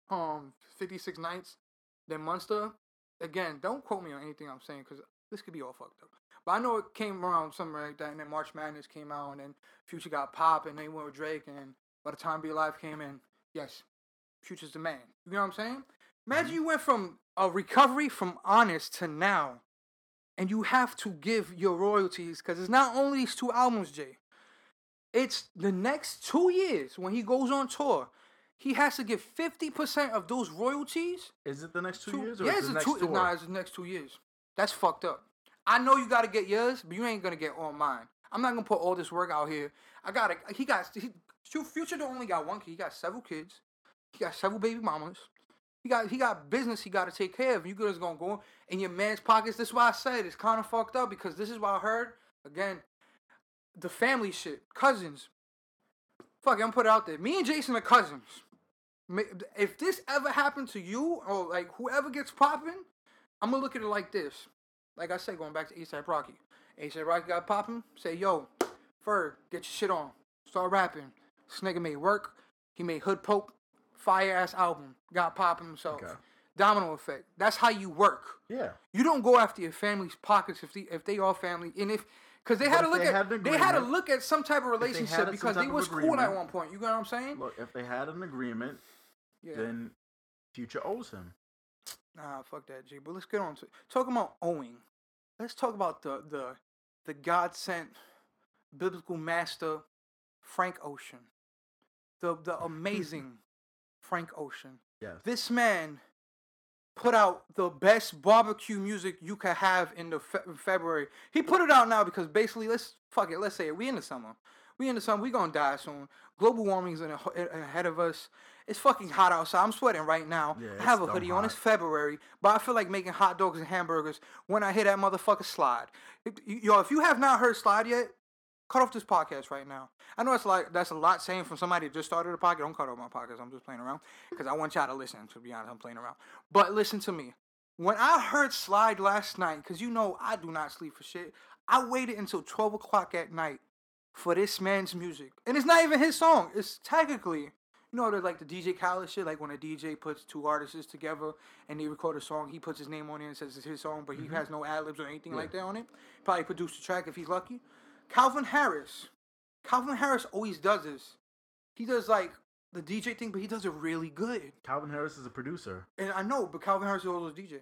um, 56 Nights, then Monster. Again, don't quote me on anything I'm saying, because this could be all fucked up. But I know it came around something like that, and then March Madness came out, and then Future got Pop, and they went with Drake, and by the time Be Alive came in, yes, Future's the man. You know what I'm saying? Imagine mm-hmm. you went from a recovery from Honest to now, and you have to give your royalties because it's not only these two albums, Jay. It's the next two years when he goes on tour. He has to give fifty percent of those royalties. Is it the next two to- years or yeah, is it's it the next two, tour? Nah, it's the next two years. That's fucked up. I know you got to get yours, but you ain't gonna get all mine. I'm not gonna put all this work out here. I got to He got. He, Future don't only got one kid. He got several kids. He got several baby mamas. He got he got business he got to take care of. You guys gonna go in your man's pockets. This is why I said it's kind of fucked up because this is what I heard again. The family shit, cousins. Fuck, it, I'm put it out there. Me and Jason are cousins. If this ever happened to you or like whoever gets popping, I'm gonna look at it like this. Like I said, going back to ASAP Rocky. ASAP Rocky got popping. Say, yo, Ferg, get your shit on. Start rapping. This nigga made work. He made Hood Pope, fire ass album. Got popping himself. Okay. Domino effect. That's how you work. Yeah. You don't go after your family's pockets if they if they are family and if because they had to look they at had they had to look at some type of relationship some because they was cool at one point. You know what I'm saying? Look, if they had an agreement, Yeah. then Future owes him. Nah, fuck that, G. But let's get on to talking about owing. Let's talk about the the the God sent biblical master Frank Ocean. The the amazing Frank Ocean. Yes. This man put out the best barbecue music you could have in the fe- February. He put it out now because basically, let's fuck it. Let's say it. We in the summer. We in the summer. We gonna die soon. Global warming's in a, ahead of us. It's fucking hot outside. I'm sweating right now. Yeah, I have a hoodie on. It's. February, but I feel like making hot dogs and hamburgers when I hear that motherfucker slide. Yo, if you have not heard slide yet, cut off this podcast right now. I know it's like that's a lot saying from somebody that just started a podcast. Don't cut off my podcast. I'm just playing around because I want y'all to listen. To be honest, I'm playing around. But listen to me. When I heard slide last night, because you know I do not sleep for shit, I waited until 12 o'clock at night for this man's music, and it's not even his song. It's technically. You know, the, like the DJ Khaled shit, like when a DJ puts two artists together and they record a song, he puts his name on it and says it's his song, but he mm-hmm. has no ad libs or anything like that on it. Probably produced the track if he's lucky. Calvin Harris. Calvin Harris always does this. He does like the DJ thing, but he does it really good. Calvin Harris is a producer. And I know, but Calvin Harris is also a DJ.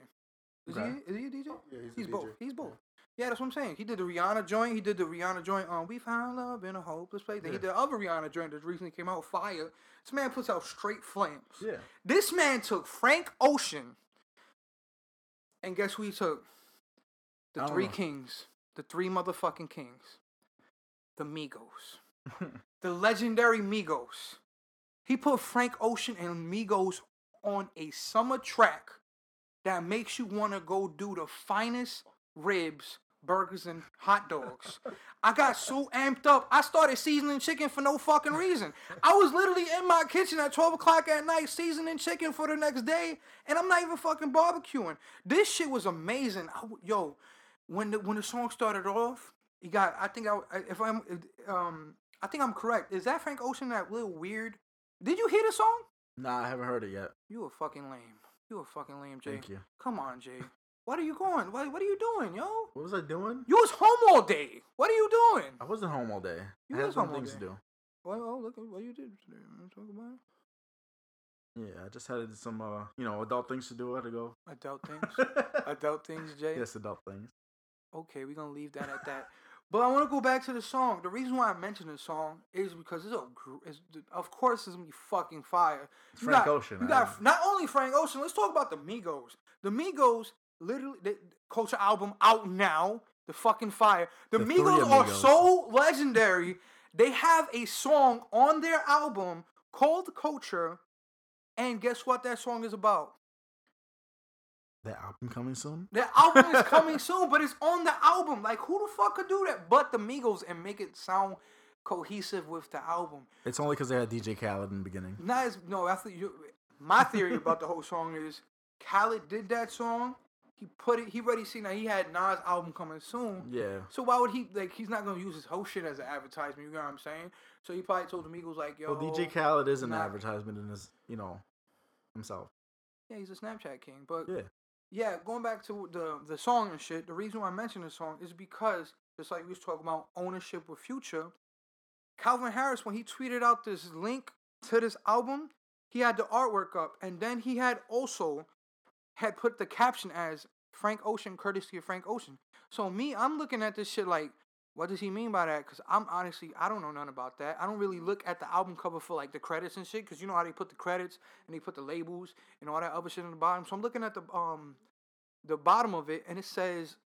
Is Okay. he? Is he a DJ? Yeah, he's a he's both. He's both. Yeah, that's what I'm saying. He did the Rihanna joint. He did the Rihanna joint. Um, we found love in a hopeless place. Then he did the other Rihanna joint that recently came out, Fire. This man puts out straight flames. Yeah. This man took Frank Ocean, and guess who he took? The three know. kings, the three motherfucking kings, the Migos, the legendary Migos. He put Frank Ocean and Migos on a summer track that makes you want to go do the finest ribs, burgers, and hot dogs. I got so amped up, I started seasoning chicken for no fucking reason. I was literally in my kitchen at 12 o'clock at night seasoning chicken for the next day, and I'm not even fucking barbecuing. This shit was amazing. I yo, when the when the song started off, you got I think I if I'm if, um I think I'm correct. Is that Frank Ocean that little weird? Did you hear the song? Nah, I haven't heard it yet. You a fucking lame. You a fucking lame, Jay. Thank you. Come on, Jay. What are you going? What, what are you doing, yo? What was I doing? You was home all day. What are you doing? I wasn't home all day. You I had some things to do. Well, oh, look at what you did today. Wanna talk about It. Yeah, I just had some, uh, you know, adult things to do. I had to go. adult things? adult things, Jay. yes, adult things. Okay, we're gonna leave that at that. But I want to go back to the song. The reason why I mentioned the song is because it's a, it's, of course, it's gonna be fucking fire. It's You Frank got- Ocean. You got not only Frank Ocean. Let's talk about the Migos. The Migos, literally, the culture album out now. The fucking fire. The, The Migos are so legendary. They have a song on their album called Culture, and guess what that song is about? that album coming soon. The album is coming soon, but it's on the album. Like, who the fuck could do that but the Migos and make it sound cohesive with the album? It's only because they had DJ Khaled in the beginning. As no. I think you. My theory about the whole song is Khaled did that song. He put it. He already seen that he had Nas album coming soon. Yeah. So why would he like? He's not gonna use his whole shit as an advertisement. You know what I'm saying? So he probably told the Migos like, "Yo, Well, DJ Khaled is an nah. advertisement in his, you know, himself. yeah, he's a Snapchat king." But Yeah. yeah, going back to the the song and shit. The reason why I mentioned the song is because just like we was talking about ownership with Future, Calvin Harris when he tweeted out this link to this album, he had the artwork up, and then he had also had put the caption as Frank Ocean, courtesy of Frank Ocean. So me, I'm looking at this shit like, what does he mean by that? Because I'm honestly, I don't know none about that. I don't really look at the album cover for like the credits and shit, because you know how they put the credits and they put the labels and all that other shit on the bottom. So I'm looking at the um the bottom of it, and it says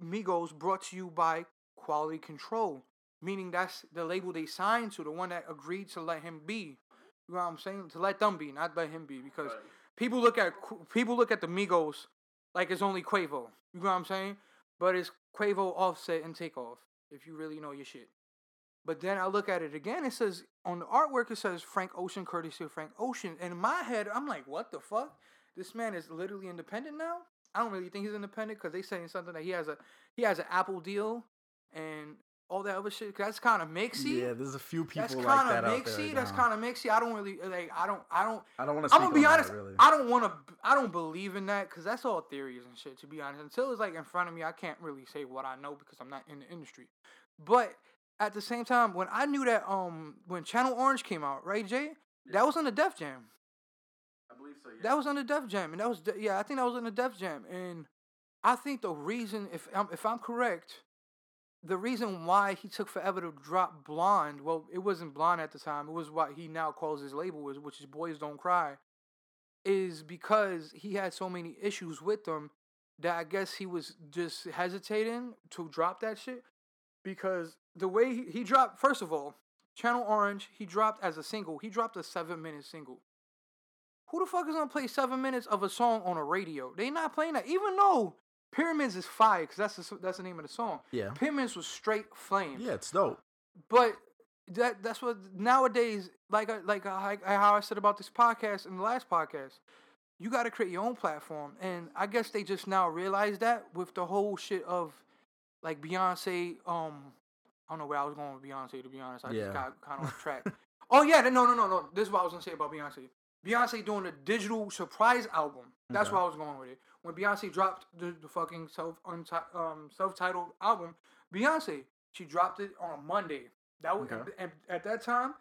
Migos brought to you by quality control, meaning that's the label they signed to, the one that agreed to let him be. You know what I'm saying? To let them be, not let him be, because people look at people look at the Migos like it's only Quavo. You know what I'm saying? But it's Quavo, Offset, and Takeoff. If you really know your shit. But then I look at it again. It says on the artwork, it says Frank Ocean, courtesy of Frank Ocean. And in my head, I'm like, what the fuck? This man is literally independent now. I don't really think he's independent because they saying something that he has a he has an Apple deal and all that other shit. That's kind of mixy. Yeah, there's a few people That's like kind that of out there. mixy. That's kind of mixy. I don't really like. I don't. I don't. I don't want to. I'm gonna be honest. That, really. I don't want to. I don't believe in that because that's all theories and shit. To be honest, until it's like in front of me, I can't really say what I know because I'm not in the industry. But at the same time, when I knew that, um, when Channel Orange came out, right, Jay, that was on the Def Jam. I believe so. That was on the Def Jam, and that was yeah, I think that was on the Def Jam, and I think the reason, if I'm if I'm correct, the reason why he took forever to drop Blonde, well, it wasn't Blonde at the time. It was what he now calls his label, which is Boys Don't Cry, is because he had so many issues with them that I guess he was just hesitating to drop that shit because the way he, he dropped, first of all, Channel Orange, he dropped as a single. He dropped a seven minute single. Who the fuck is gonna play seven minutes of a song on a radio? They not playing that, even though Pyramids is fire, because that's the, that's the name of the song. Yeah. Pyramids was straight flame. Yeah, it's dope. But that that's what nowadays, like I- like I, I- how I said about this podcast in the last podcast, you got to create your own platform, and I guess they just now realize that with the whole shit of like Beyonce. Um, I don't know where I was going with Beyonce. To be honest, I Yeah. just got kind of off track. oh yeah, no no no no. This is what I was gonna say about Beyonce. Beyonce doing a digital surprise album. That's Okay. where I was going with it. When Beyonce dropped the, the fucking self unti- um self titled album, Beyonce she dropped it on Monday. That was Okay. and at that time,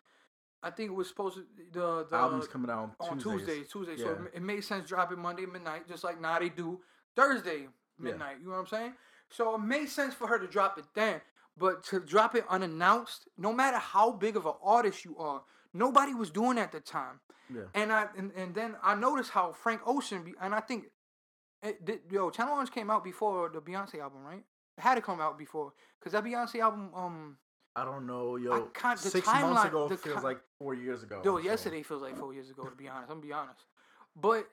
I think it was supposed to the the Album's coming out on, Tuesdays. Tuesday, Tuesday. So it, it made sense dropping Monday midnight, just like now they do Thursday midnight. You know what I'm saying? So it made sense for her to drop it then. But to drop it unannounced, no matter how big of an artist you are, nobody was doing that at the time. Yeah. And I and, and then I noticed how Frank Ocean be, and I think it did, yo Channel Orange came out before the Beyonce album, right? It had to come out before because that Beyonce album, um, I don't know, yo. Six months ago feels like four years ago. Yo, so- yesterday feels like four years ago. To be honest, I'm gonna be honest. But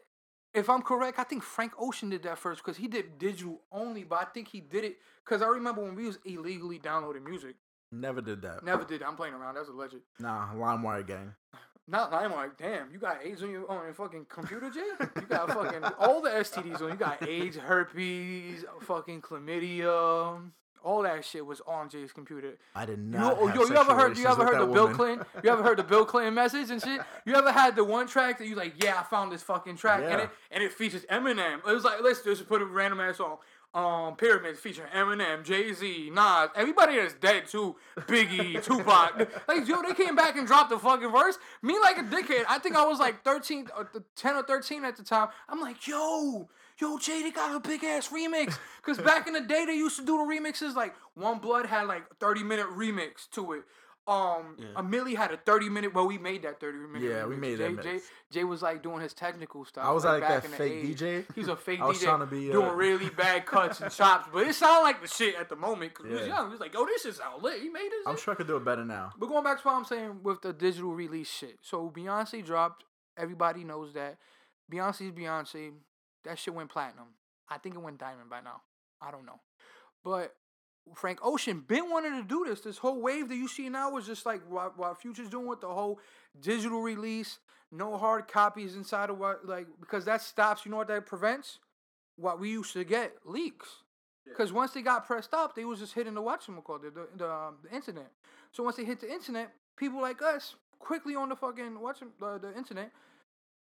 if I'm correct, I think Frank Ocean did that first because he did digital only. But I think he did it because I remember when we was illegally downloading music. Never did that. Never did. it. I'm playing around. That's a legend. Nah, LimeWire gang. Not I'm damn, you got AIDS on your on your fucking computer, Jay? You got fucking all the STDs on. You got AIDS, herpes, fucking chlamydia. All that shit was on Jay's computer. I did You, not. oh, have yo, you ever heard? You ever heard the that Bill woman. Clinton? You ever heard the Bill Clinton message and shit? You ever had the one track that you like? Yeah, I found this fucking track, and it and it features Eminem. It was like let's just put a random ass song. Um, Pyramids featuring Eminem, Jay Z, Nas, everybody that's dead too, Biggie, Tupac. Like yo, they came back and dropped the fucking verse. Me like a dickhead. I think I was like 13, or 10 or thirteen at the time. I'm like, yo, yo, Jay, they got a big ass remix. Cause back in the day, they used to do the remixes. Like One Blood had like 30 minute remix to it. Um, Yeah. a Milli had a 30 minute. Well, we made that 30 minute. Yeah, we made Jay, that Jay. Jay was like doing his technical stuff. I was like back that fake 80s. DJ. He's a fake I was DJ trying to be, uh, doing really bad cuts and chops, but it sounded like the shit at the moment because we was Yeah. young. We was like, yo, this shit sound lit. He made this. I'm shit. sure I could do it better now. But going back to what I'm saying with the digital release shit. So Beyonce dropped. Everybody knows that. Beyonce's Beyonce. That shit went platinum. I think it went diamond by now. I don't know. But Frank Ocean been wanting to do this. This whole wave that you see now was just like what, what Future's doing with the whole digital release, no hard copies inside of what like because that stops. You know what that prevents? What we used to get leaks. Because once they got pressed up, they was just hitting the whatchamacallit, the the, the, um, the internet. So once they hit the internet, people like us quickly on the fucking watching the, the internet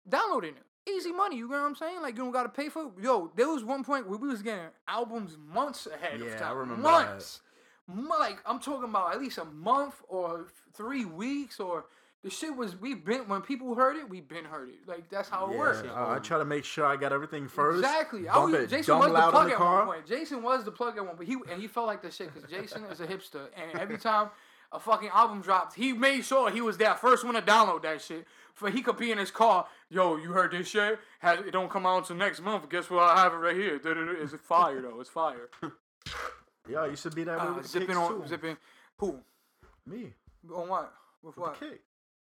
downloading it. Easy money, you know what I'm saying? Like you don't gotta pay for it. Yo, there was one point where we was getting albums months ahead Yeah, of I time. remember months. Mo- Like I'm talking about at least a month or three weeks or the shit was we been when people heard it, we been heard it. Like that's how it Yeah, works. I, I try to make sure I got everything first. Exactly. I was, Jason was the plug the at car. one point. Jason was the plug at one, but he and he felt like the shit because Jason is a hipster, and every time a fucking album dropped, he made sure he was that first one to download that shit. For he could be in his car, yo, you heard this shit? Has, it don't come out until next month. Guess what? I have it right here. It's fire though. It's fire. Yeah, you should be that way Uh, with zipping on, too. zipping. Who? Me On what? With, with what? the kick.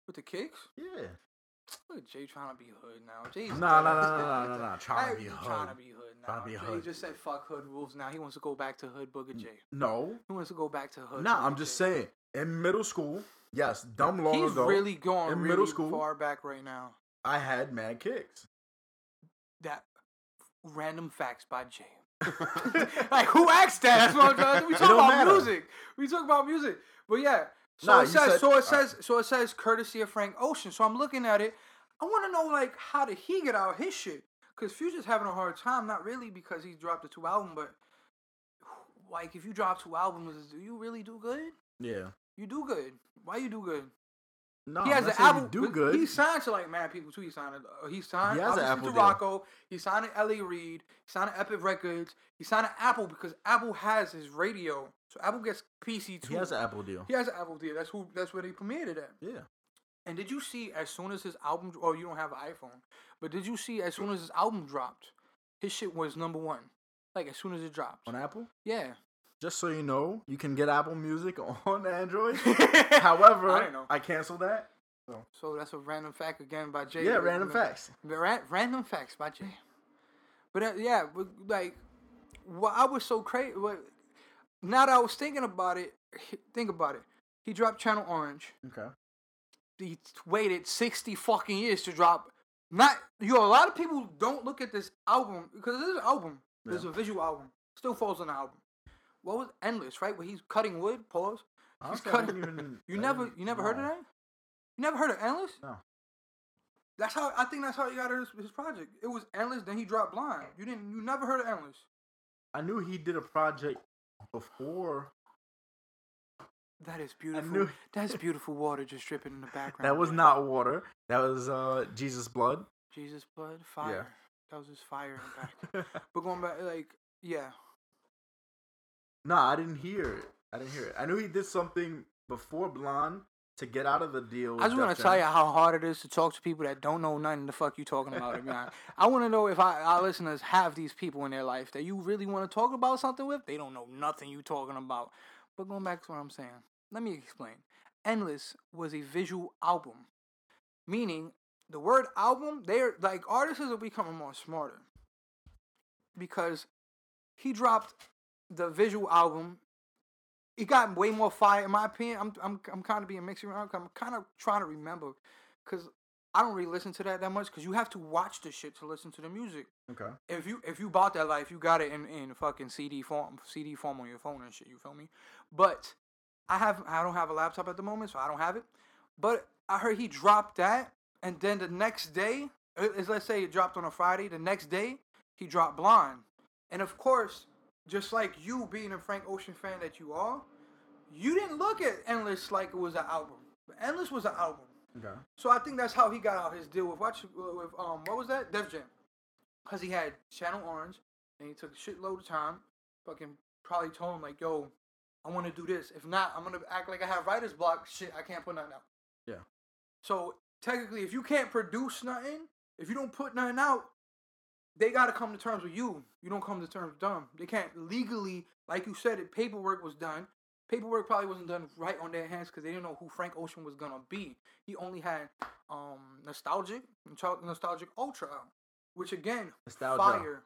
With the kicks? Yeah. Look at Jay trying to be hood now. Jay's Nah, nah, nah, nah, nah, nah. Trying to be a Trying to be hood now. Trying to be a Jay just said fuck hood rules now. He wants to go back to hood booger Jay. No, He wants to go back to hood. nah. I'm just Jay. saying. In middle school, yes, dumb long He's ago, really going in really middle school- far back right now. I had mad kicks. That random facts by Jay. like who asked that? That's what I'm trying. We talk about matter. music. We talk about music. But yeah. So Nah, it says. said- so it alright. says. So it says courtesy of Frank Ocean. So I'm looking at it. I want to know like how did he get out his shit? Cause Future's having a hard time. Not really because he dropped the two album, but like if you drop two albums, do you really do good? Yeah. You do good. Why you do good? No, he I'm has an album. do good. He signed to like mad people too. He signed. Uh, he signed. He has an Apple to deal. Rocko. He signed to L.A. Reid. He signed to Epic Records. He signed to Apple because Apple has his radio. So Apple gets PC too. he has an Apple deal. He has an Apple deal. That's who. That's where they premiered it at. Yeah. And did you see as soon as his album? Oh, you don't have an iPhone, but did you see as soon as his album dropped, his shit was number one. Like as soon as it dropped. On Apple. Yeah. Just so you know, you can get Apple Music on Android. However, I didn't. I canceled that. So that's a random fact again by Jay. Yeah, random facts. Random facts by Jay. But uh, yeah, but, like, what I was so crazy. What now that I was thinking about it, think about it. He dropped Channel Orange. Okay. He waited sixty fucking years to drop. Not you. Know, a lot of people don't look at this album because this is an album. It's Yeah. a visual album. Still falls on the album. What was endless, right? Where he's cutting wood. Pause. He's Honestly, I cutting. didn't even- you I never, didn't- you never heard of no. that? You never heard of endless? No. That's how I think that's how he got his, his project. It was endless. Then he dropped Blonde. You didn't. You never heard of endless. I knew he did a project before. That is beautiful. knew- That's beautiful water just dripping in the background. That was not water. That was uh Jesus blood. Jesus blood fire. That was his fire in the back. but going back, like yeah, I didn't hear it. I didn't hear it. I knew he did something before Blonde to get out of the deal. I just want to tell you how hard it is to talk to people that don't know nothing the fuck you talking about. man. I want to know if I, our listeners have these people in their life that you really want to talk about something with. They don't know nothing you talking about. But going back to what I'm saying, let me explain. Endless was a visual album, meaning the word album. They're like artists are becoming more smarter because he dropped the visual album it got way more fire in my opinion. I'm I'm I'm kind of being mixed around. 'cause I'm kind of trying to remember because I don't really listen to that that much because you have to watch the shit to listen to the music. Okay. If you if you bought that life, you got it in in fucking CD form, CD form on your phone and shit. You feel me? But I have I don't have a laptop at the moment, so I don't have it. But I heard he dropped that, and then the next day, is let's say it dropped on a Friday. The next day, he dropped Blonde, and of course, just like you being a Frank Ocean fan that you are, you didn't look at Endless like it was an album. But Endless was an album. Okay. So I think that's how he got out his deal with watch with um what was that Def Jam, because he had Channel Orange and he took a shitload of time. Fucking probably told him like, yo, I want to do this. If not, I'm gonna act like I have writer's block. Shit, I can't put nothing out. Yeah. So technically, if you can't produce nothing, if you don't put nothing out, they gotta come to terms with you. You don't come to terms with them. They can't legally, like you said, it paperwork was done. Paperwork probably wasn't done right on their hands because they didn't know who Frank Ocean was gonna be. He only had um nostalgic, nostalgic ultra, which again, Nostalgia. fire.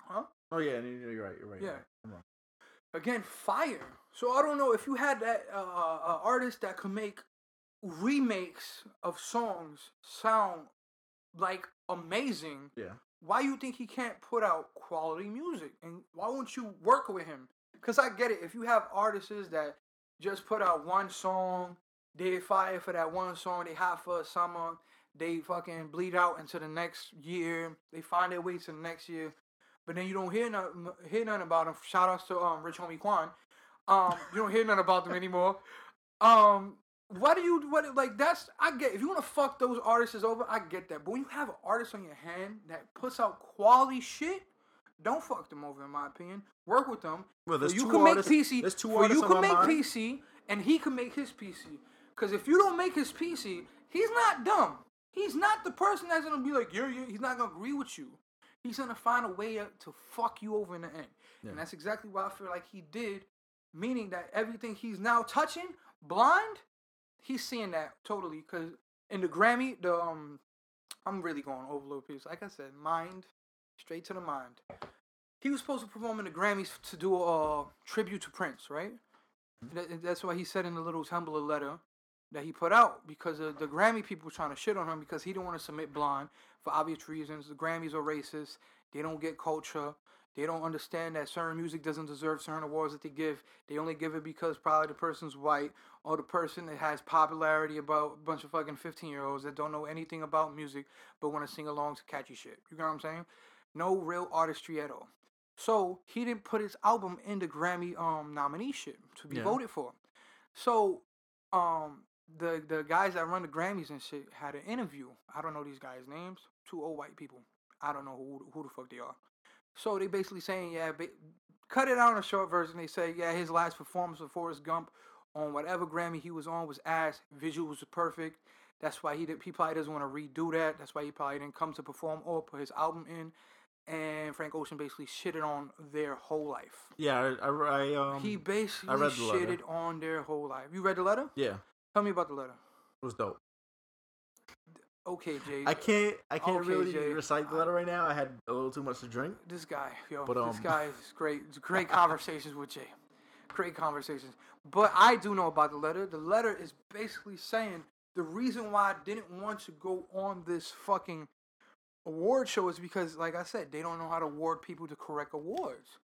Huh? Oh yeah, you're right. You're right. Yeah. You're right. Again fire. So I don't know if you had that uh, uh, artist that could make remakes of songs sound like amazing. Yeah. Why you think he can't put out quality music, and why won't you work with him? Cause I get it. If you have artists that just put out one song, they fire for that one song, they hot for a summer, they fucking bleed out into the next year, they find their way to the next year, but then you don't hear nothing, hear nothing about them. Shout outs to um Rich Homie Quan. Um, you don't hear nothing about them anymore. Um, what do you what like that's I get if you want to fuck those artists over, I get that. But when you have an artist on your hand that puts out quality shit, don't fuck them over in my opinion. Work with them. Well, there's you two can make artists- PC. there's two artists you can make mind. PC and he can make his PC. Cause if you don't make his PC, he's not dumb. He's not the person that's gonna be like, yeah, yeah. He's not gonna agree with you. He's gonna find a way to, fuck you over in the end, Yeah. and that's exactly what I feel like he did. Meaning that everything he's now touching, blind, he's seeing that totally. Because in the Grammy, the um, I'm really going over a little piece. Like I said, mind, straight to the mind. He was supposed to perform in the Grammys to do a uh, tribute to Prince, right? That- that's why he said in the little Tumblr letter that he put out because of the Grammy people were trying to shit on him because he didn't want to submit Blonde for obvious reasons. The Grammys are racist. They don't get culture. They don't understand that certain music doesn't deserve certain awards that they give. They only give it because probably the person's white or the person that has popularity about a bunch of fucking 15 year olds that don't know anything about music but want to sing along to catchy shit. You know what I'm saying? No real artistry at all. So he didn't put his album in the Grammy um nominee shit to be Yeah. voted for. So um the the guys that run the Grammys and shit had an interview. I don't know these guys' names. Two old white people. I don't know who who the fuck they are. So they basically saying yeah, ba- cut it out in a short version. They say yeah, his last performance with Forrest Gump on whatever Grammy he was on was ass. Visuals were perfect. That's why he did. He probably doesn't want to redo that. That's why he probably didn't come to perform or put his album in. And Frank Ocean basically shitted on their whole life. Yeah, I, I, I um, he basically read the letter. shitted on their whole life. You read the letter? yeah, Tell me about the letter. it was dope. Okay, Jay. I can't, I can't Okay, really Jay. recite the letter right now. I had a little too much to drink. This guy, yo, But, this um, guy is great. It's great conversations with Jay. Great conversations. But I do know about the letter. The letter is basically saying the reason why I didn't want to go on this fucking award show is because, like I said, they don't know how to award people to correct awards.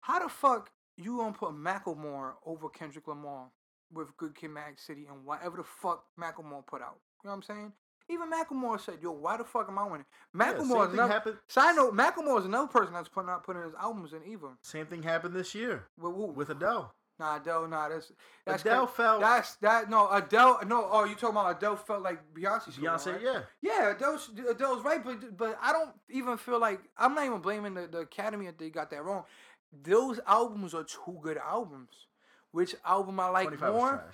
How the fuck you gonna put Macklemore over Kendrick Lamar with Good Kid, Mad City, and whatever the fuck Macklemore put out? You know what I'm saying? Even Macklemore said, "Yo, why the fuck am I winning?" Yeah, Macklemore is another. happened. Side note: Macklemore is another person that's putting out putting his albums in either. Same thing happened this year With who? with Adele. Nah, Adele. Nah, that's that's Adele felt- That's that. No, Adele. No. Oh, you talking about Adele felt like Beyonce? Beyonce, right? yeah. Yeah, Adele's, Adele's right, but but I don't even feel like I'm not even blaming the, the Academy if they got that wrong. Those albums are two good albums. Which album I like 25 more?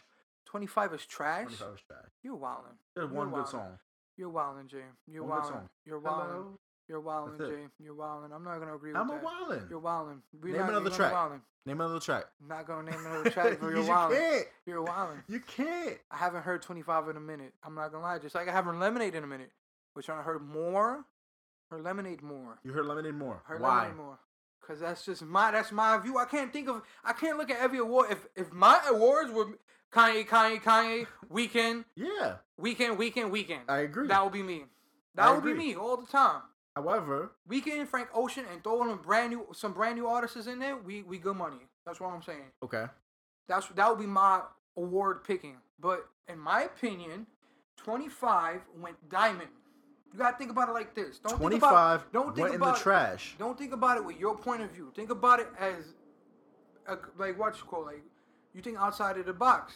Twenty five is trash. 25 was trash. You're wildin'. There's one good song. You're wildin', Jay. You're One wildin'. You're wildin'. Hello. You're wildin', That's it. You're wildin'. I'm not gonna agree with I'm that. a wildin'. You're wildin'. We're Name not, another track. Wildin'. Name another track. Not gonna name another track for you you're wildin'. can't. You're wildin'. You can't. I haven't heard 25 in a minute. I'm not gonna lie. Just like I haven't Lemonade in a minute. Which I heard more. Or Lemonade more. You heard Lemonade more. Heard Why? Lemonade more. Cause that's just my that's my view. I can't think of I can't look at every award. If if my awards were Kanye, Kanye, Kanye, Weeknd, Yeah, Weeknd, Weeknd, Weeknd, I agree. that would be me. That I would be me all the time. However, Weeknd, Frank Ocean, and throwing them brand new some brand new artists in there. We we good money. That's what I'm saying. okay. That's that would be my award picking. But in my opinion, 25 went diamond. You gotta think about it like this. Don't think about 25 don't think went in the about it- trash. Don't think about it with your point of view. Think about it as a, like what you call like you think outside of the box.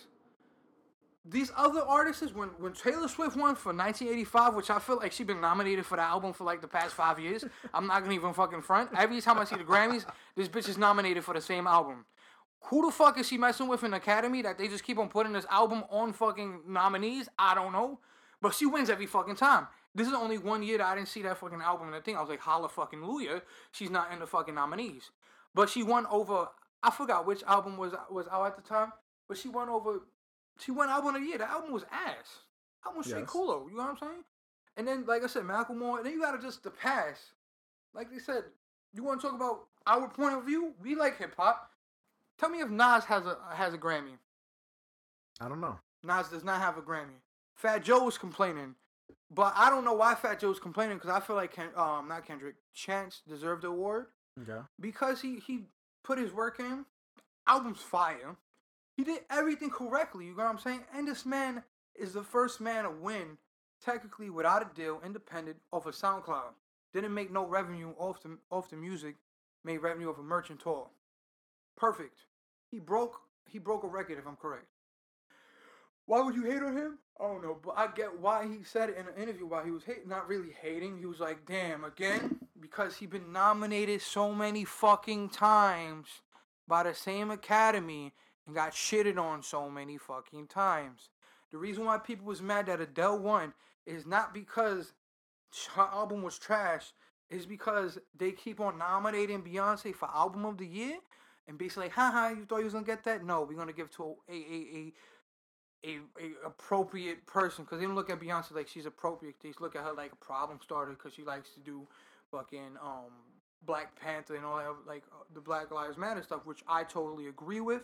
These other artists, when when Taylor Swift won for 1985, which I feel like she been nominated for the album for like the past five years. I'm not gonna even fucking front. Every time I see the Grammys, this bitch is nominated for the same album. Who the fuck is she messing with in Academy that they just keep on putting this album on fucking nominees? I don't know. But she wins every fucking time. This is only one year that I didn't see that fucking album in the thing. I was like, holla fucking Luya. She's not in the fucking nominees. But she won over I forgot which album was was out at the time. But she won over she won album of the year. The album was ass. Album was straight Yes. coolo. You know what I'm saying? And then, like I said, Macklemore. And then you gotta just the past. Like they said, you want to talk about our point of view? We like hip hop. Tell me if Nas has a has a Grammy. I don't know. Nas does not have a Grammy. Fat Joe was complaining, but I don't know why Fat Joe was complaining because I feel like Ken, um not Kendrick Chance deserved the award Okay. because he he put his work in. Album's fire. He did everything correctly. You know what I'm saying? And this man is the first man to win technically without a deal, independent off of SoundCloud. Didn't make no revenue off the off the music. Made revenue off a merchant tour. Perfect. He broke he broke a record if I'm correct. Why would you hate on him? I don't know, but I get why he said it in an interview. Why he was hate, not really hating. He was like, "Damn, again," because he's been nominated so many fucking times by the same Academy and got shitted on so many fucking times. The reason why people was mad that Adele won is not because her album was trash. is because they keep on nominating Beyonce for album of the year, and basically, like, haha, you thought you was gonna get that? No, we're gonna give to a a a a, a appropriate person because they don't look at Beyonce like she's appropriate. They look at her like a problem starter because she likes to do fucking um Black Panther and all that like uh, the Black Lives Matter stuff, which I totally agree with.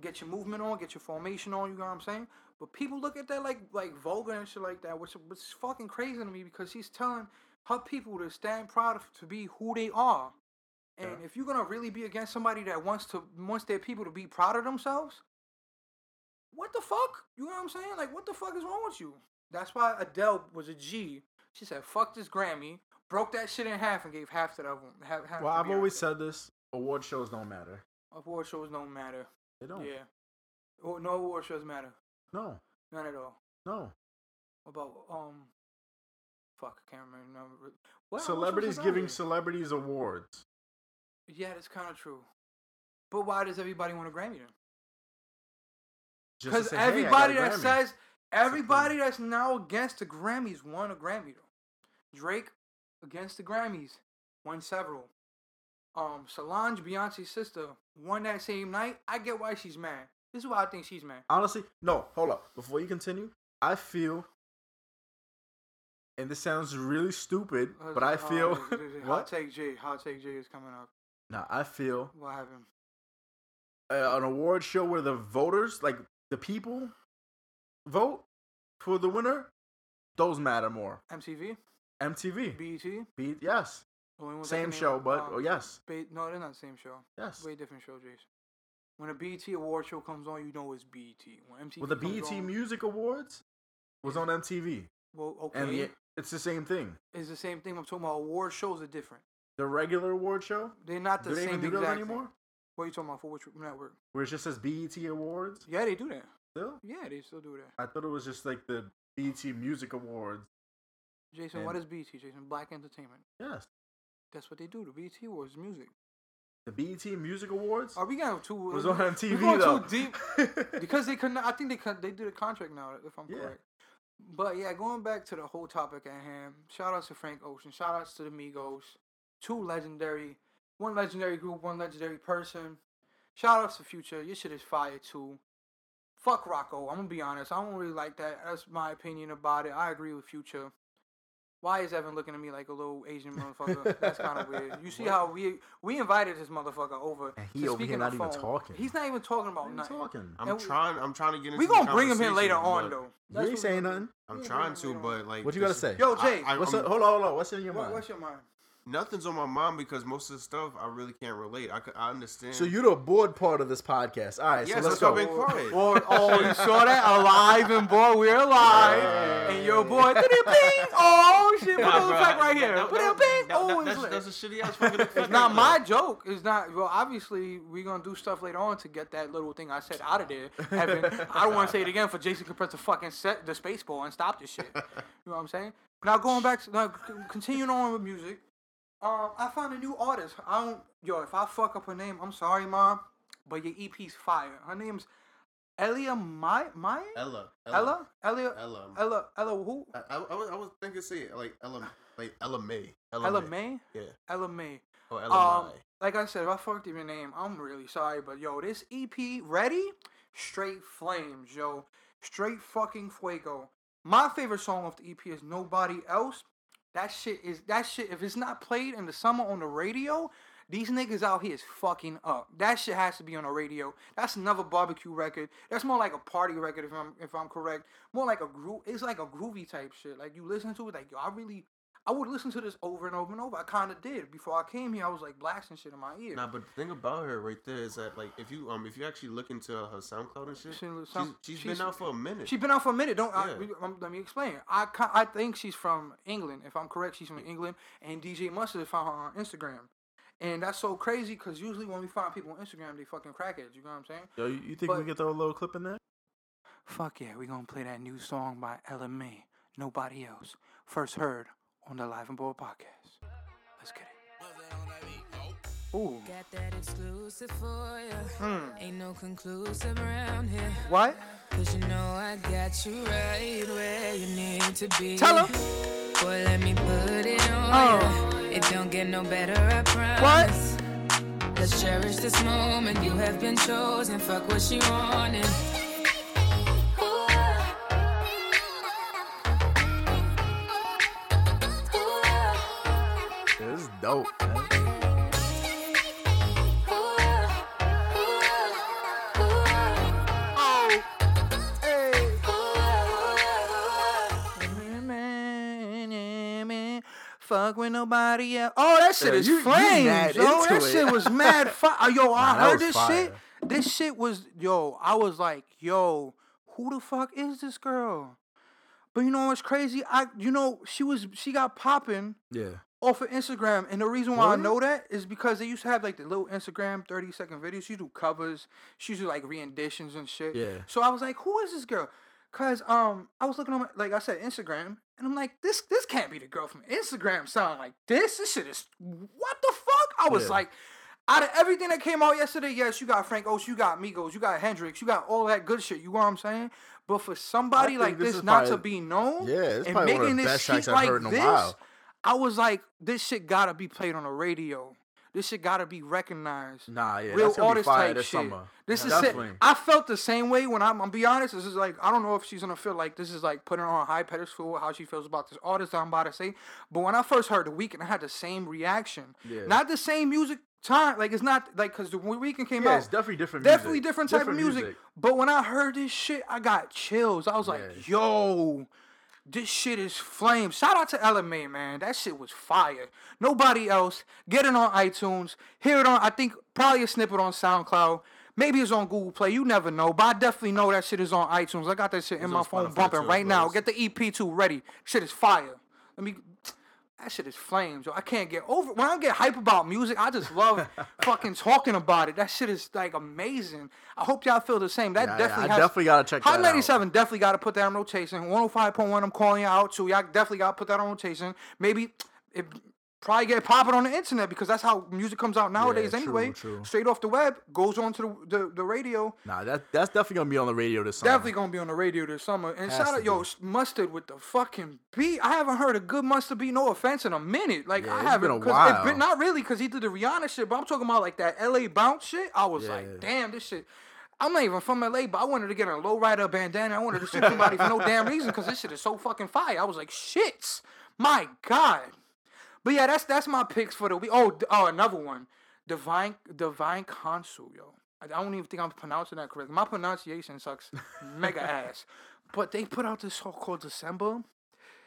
Get your movement on, get your formation on. You know what I'm saying? But people look at that like like vulgar and shit like that, which which is fucking crazy to me because she's telling her people to stand proud of to be who they are. And Yeah. if you're gonna really be against somebody that wants to wants their people to be proud of themselves, what the fuck? You know what I'm saying? Like, what the fuck is wrong with you? That's why Adele was a G. She said, "Fuck this Grammy," broke that shit in half and gave half to the other. Half, half Well, I've always said this: award shows don't matter. award shows don't matter. They don't. Yeah, Oh, no award shows matter. No, None at all. no. What about um, fuck, I can't remember. What Celebrities giving celebrities awards. Yeah, that's kind of true. But why does everybody want a Grammy then? Because say, "Hey, I got a everybody that Grammy." says everybody that's now against the Grammys won a Grammy though. Drake against the Grammys won several. Um, Solange, Beyonce's sister, won that same night. I get why she's mad. This is why I think she's mad. honestly, no, hold up. Before you continue, I feel, and this sounds really stupid, but I feel Uh, Hot what? Take J, Hot Take J is coming up. Nah, I feel What happened? uh, an award show where the voters, like the people, vote for the winner. Those matter more. MTV, MTV, BET. Be- yes, the only ones I same show, but um, oh yes, Ba- no, they're not the same show. yes. Way different show, Jason. When a BET award show comes on, you know it's BET. When MTV Well, the BET on, Music Awards was on MTV, well, okay, and the, it's the same thing. it's the same thing. I'm talking about award shows are different. The regular award show, They're not the do they same even do exact anymore? Thing. What are you talking about for which network? Where it just says BET Awards. Yeah, they do that. Still, Yeah, they still do that. I thought it was just like the BET Music Awards. Jason, And- what is BET? Jason, Black Entertainment. Yes, That's what they do. The BET Awards music. the BET Music Awards Are we uh, going too? was on MTV going though. too deep because they couldn't. I think they could. They did a contract now, if I'm Yeah. correct. But yeah, going back to the whole topic at hand. Shout outs to Frank Ocean. Shout outs to the Migos. Two legendary, one legendary group, one legendary person. Shout outs to Future. Your shit is fire too. Fuck Rocko. I'm gonna be honest. I don't really like that. That's my opinion about it. I agree with Future. Why is Evan looking at me like a little Asian motherfucker? That's kind of weird. You see how we we invited this motherfucker over. And he to over here in the not even phone. talking. He's not even talking about What are nothing. talking? I'm And trying. I'm trying to get into. We the gonna bring him in later on but though. You ain't saying nothing. I'm trying gonna to, bring him later on. but like. What you this gotta say? Yo, Jay. I, I, What's I'm- up? Hold on, hold on. What's in your What, mind? what's your mind? Nothing's on my mind because most of the stuff I really can't relate. I, I understand. So you're the bored part of this podcast. All right, Yes, so let's go. I've quiet. Or, oh, you saw that? Alive and boy, we're alive. And your boy, ping, oh shit, put Nah, a bro, effect right here. that- Put a that- ping, that- oh, that- it's that's, that's a shitty ass fucking effect. It's not my joke. It's not. Well, obviously, we're gonna do stuff later on to get that little thing I said out of there. Evan, I don't want to say it again for Jason can press the fucking set the space ball and stop this shit. You know what I'm saying? Now going back to now, continuing on with music. Um, I found a new artist. I don't. Yo, if I fuck up her name, I'm sorry, mom. But your EP's fire. Her name's Elia Mai Mai Ella. Ella Elia Ella. Ella Ella who I, I, I was, I was thinking say like Ella, like Ella May. Ella May Yeah. Ella May. Or Ella Um, Mai. like I said, if I fucked up your name, I'm really sorry. But yo, this EP ready? Straight flames, yo. Straight fucking fuego. My favorite song off the EP is Nobody Else. That shit is that shit. If it's not played in the summer on the radio, these niggas out here is fucking up. That shit has to be on the radio. That's another barbecue record. That's more like a party record if I'm if I'm correct. More like a groove. It's like a groovy type shit. Like you listen to it, like yo, I really, I would listen to this over and over and over. I kind of did before I came here. I was like blasting shit in my ear. Nah, but the thing about her right there is that like if you um if you actually look into her SoundCloud and shit, She- she's, some- she's she's- been out for a minute. She's been out for a minute. Don't Yeah. we- um, let me explain. I I think she's from England. If I'm correct, she's from England. And DJ Mustard found her on Instagram. And that's so crazy because usually when we find people on Instagram, they fucking crackheads. You know what I'm saying? Yo, you you think we But- could throw a little clip in there? Fuck yeah, we gonna play that new song by Ella Mai. Nobody else. First heard on the Live and Board podcast. Let's get it. Ooh. Got that exclusive for you. Hmm. Ain't no conclusive around here. What? Cause you know I got you right where you need to be. Tell her. Boy, let me put it on Oh. It don't get no better, I promise. Let's cherish this moment. You have been chosen. Fuck what she wanted. Dope, man. Fuck with nobody else. Oh, that shit Yeah, is you- flames. yo, that it. shit was mad fire. Uh, yo, I that heard this fire. shit. This shit was yo. I was like, yo, who the fuck is this girl? But you know what's crazy? I, you know, she was she got popping Yeah. Off of Instagram, and the reason why I know that is because they used to have like the little Instagram thirty second videos. She do covers, she used to like renditions and shit. Yeah. So I was like, who is this girl? Cause um, I was looking on my, like I said Instagram, and I'm like, this this can't be the girl from Instagram. Sound like this? This shit is what the fuck? I was Yeah. like. Out of everything that came out yesterday, yes, you got Frank Ocean, you got Migos, you got Hendrix, you got all that good shit. You know what I'm saying? But for somebody like this this is not to be known, Yeah, and probably one of making the this best shit like heard in a this, while. I was like, this shit gotta be played on the radio. This shit gotta be recognized. Nah, yeah. Real that's gonna be artist type shit. summer. This Yeah, is it. I felt the same way when I'm. I'm gonna be honest. This is like I don't know if she's gonna feel like this is like putting her on a high pedestal. How she feels about this artist I'm about to say. But when I first heard the Weeknd, I had the same reaction. Yeah. Not the same music time. Like it's not like because the Weeknd came Yeah, out. it's definitely different Definitely music. different type Different of music. music. But when I heard this shit, I got chills. I was like, Yeah. yo, this shit is flame. Shout out to Ella Mai, man. That shit was fire. Nobody else. Get it on iTunes. Hear it on, I think, probably a snippet on SoundCloud. Maybe it's on Google Play. You never know. But I definitely know that shit is on iTunes. I got that shit in It's my phone Spotify bumping too, right now. Get the EP2 ready. Shit is fire. Let me. That shit is flames. Yo. I can't get over when I get hype about music. I just love fucking talking about it. That shit is like amazing. I hope y'all feel the same. That Yeah, definitely I has, definitely gotta check Hot out. 97 definitely got to put that on rotation. 105.1, I'm calling you out too. Y'all definitely got to put that on rotation. Maybe it probably get popping on the internet because that's how music comes out nowadays true, anyway. true. Straight off the web, goes on to the, the, the radio. Nah, that that's definitely gonna be on the radio this summer. Definitely gonna be on the radio this summer. And Has shout out, yo, mustard with the fucking beat. I haven't heard a good mustard beat, no offense, in a minute. Like Yeah, I it's haven't. been a while. Been, not really, cause he did the Rihanna shit. But I'm talking about like that LA bounce shit. I was Yeah. like, damn, this shit. I'm not even from LA, but I wanted to get a low rider bandana. I wanted to shoot somebody for no damn reason, cause this shit is so fucking fire. I was like, shit, my god. But yeah, that's that's my picks for the week. Oh, d- oh, another one, Divine Divine Council, yo. I I don't even think I'm pronouncing that correctly. My pronunciation sucks mega ass. But they put out this song called December.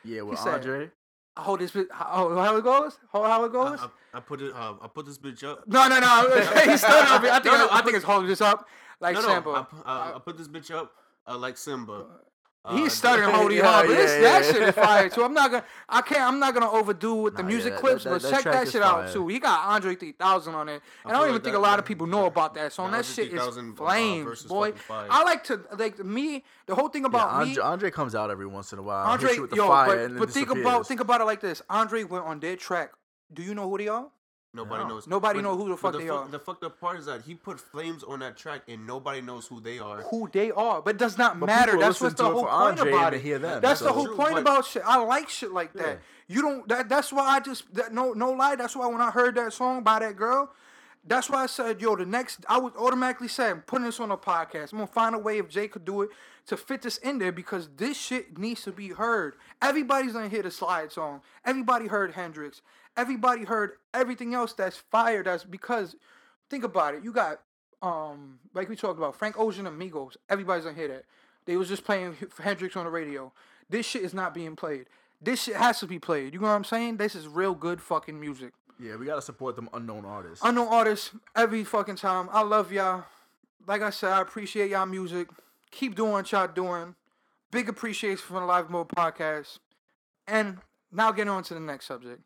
Yeah, with said- Andre. I hold this bit. How, how it goes? How, how it goes? I, I put it. Uh, I put this bitch up. no, no, no. He's still up. I think No, no, I, I think it's holding this up like no, no. Simba. I, uh, I put this bitch up uh, like Simba. Uh, He's stuttering holding yeah, hard, but this, yeah, that yeah. shit is fire too. I'm not gonna, I can't, I'm not gonna overdo with the Nah, music yeah, that- clips, that- but check that shit out too. He got Andre 3000 on it, and I, feel don't even like think a lot of people know about that song. That shit is 3000, uh, flames, boy. I like to like me. The whole thing Yeah, about Andre, me, Andre comes out every once in a while. Andre, you with the yo, fire but, and but think about think about it like this. Andre went on their track. Do you know who they are? Nobody No. knows. Nobody know who the fuck the they fuck- are. The fucked up part is that he put flames on that track and nobody knows who they are. who they are, but it does not But matter. That's listen what's the whole point Andre about it. to hear them, that's the whole True, point but- about shit. I like shit like that. Yeah. You don't. That, that's why I just that, no no lie. That's why when I heard that song by that girl, that's why I said, yo, the next I would automatically say I'm putting this on a podcast. I'm gonna find a way if Jay could do it to fit this in there because this shit needs to be heard. Everybody's gonna hear the slide song. Everybody heard Hendrix. Everybody heard everything else that's fire. That's because think about it. You got um like we talked about Frank Ocean and Migos. Everybody's gonna hear that. They was just playing Hendrix on the radio. This shit is not being played. This shit has to be played. You know what I'm saying? This is real good fucking music. Yeah, we gotta support them unknown artists. Unknown artists every fucking time. I love y'all. Like I said, I appreciate y'all music. Keep doing what y'all doing. Big appreciation from the Live Mode podcast. And now getting on to the next subject.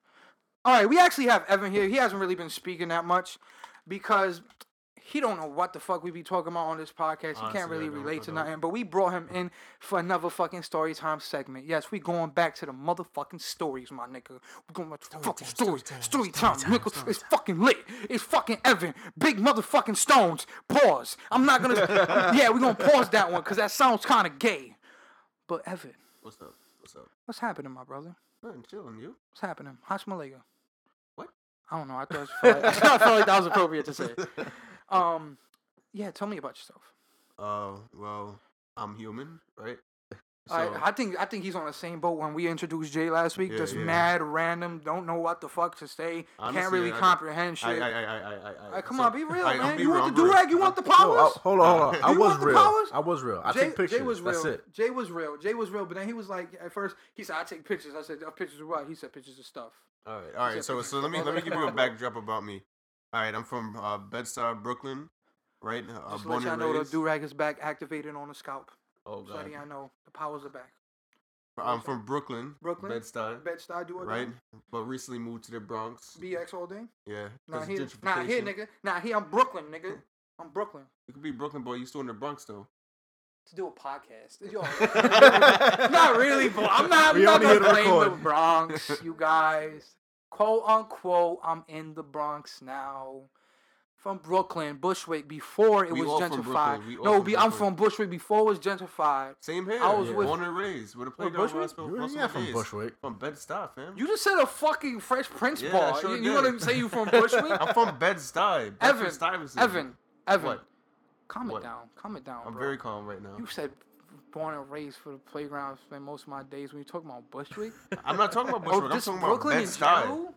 All right, we actually have Evan here. He hasn't really been speaking that much because he don't know what the fuck we be talking about on this podcast. He can't really relate to nothing. But we brought him in for another fucking story time segment. Yes, we going back to the motherfucking stories, my nigga. We going back to the fucking stories. Story time, nigga. It's fucking lit. It's fucking Evan. Big motherfucking stones. Pause. I'm not gonna. yeah, we gonna pause that one because that sounds kind of gay. But Evan, What's up? What's up? what's happening, my brother? Nothing chilling. You? What's happening? Hashmalega. I don't know. I thought I felt like, I felt like that was appropriate to say. Um, yeah. Tell me about yourself. Uh, well, I'm human, right? I, I think I think he's on the same boat when we introduced Jay last week. Yeah, just yeah. mad, random, don't know what the fuck to say, can't Honestly, really I- comprehend I, shit. I, I, I, I, I, Like, come so- on, be real, man. You real, want I'm the real. durag? You want the No, powers? hold on, hold on. I You was want the real. powers? I was real. I Jay, take pictures. Jay was real. That's it. Jay was real. Jay was real. But then he was like, at first, he said, "I take pictures." I said, "Uh, "Pictures of what?" He said, "Pictures of stuff." All right, all right. So, so let me let me give you a backdrop about me. All right, I'm from uh, Bed-Stuy, Brooklyn, right? Uh, Just born let y'all know, the raised. durag is back, activated on the scalp. Oh god. letting y'all know, the powers are back. I'm from Brooklyn, Brooklyn? Bed-Stuy, Bet style do it right? But recently moved to the Bronx. BX all day. Yeah. Nah 'cause here, nah here, nigga. Nah here, I'm Brooklyn, nigga. I'm Brooklyn. You could be Brooklyn boy. You still in the Bronx though. To do a podcast. Yo, not really, but I'm not. I'm not gonna blame the. Bronx, you guys. Quote unquote, I'm in the Bronx now. From Brooklyn, Bushwick, before it We was all gentrified. Brooklyn. We all No, from be, I'm from Bushwick before it was gentrified. Same here. I was with- born and raised with a playground. Bushwick? where I spent You most of yeah, from days. Bushwick. From Bed-Stuy, fam. You just said a fucking Fresh Prince Yeah, bar. sure you you want to say you from Bushwick? I'm from Bed-Stuy. Evan, Bedford Stuyvesant. Evan, Evan, What? calm it down, calm it down. I'm bro. very calm right now. You said born and raised for the playground. Spend most of my days when you talking about Bushwick. I'm not talking about oh, Bushwick. I'm oh, talking Brooklyn in about Bed-Stuy. general.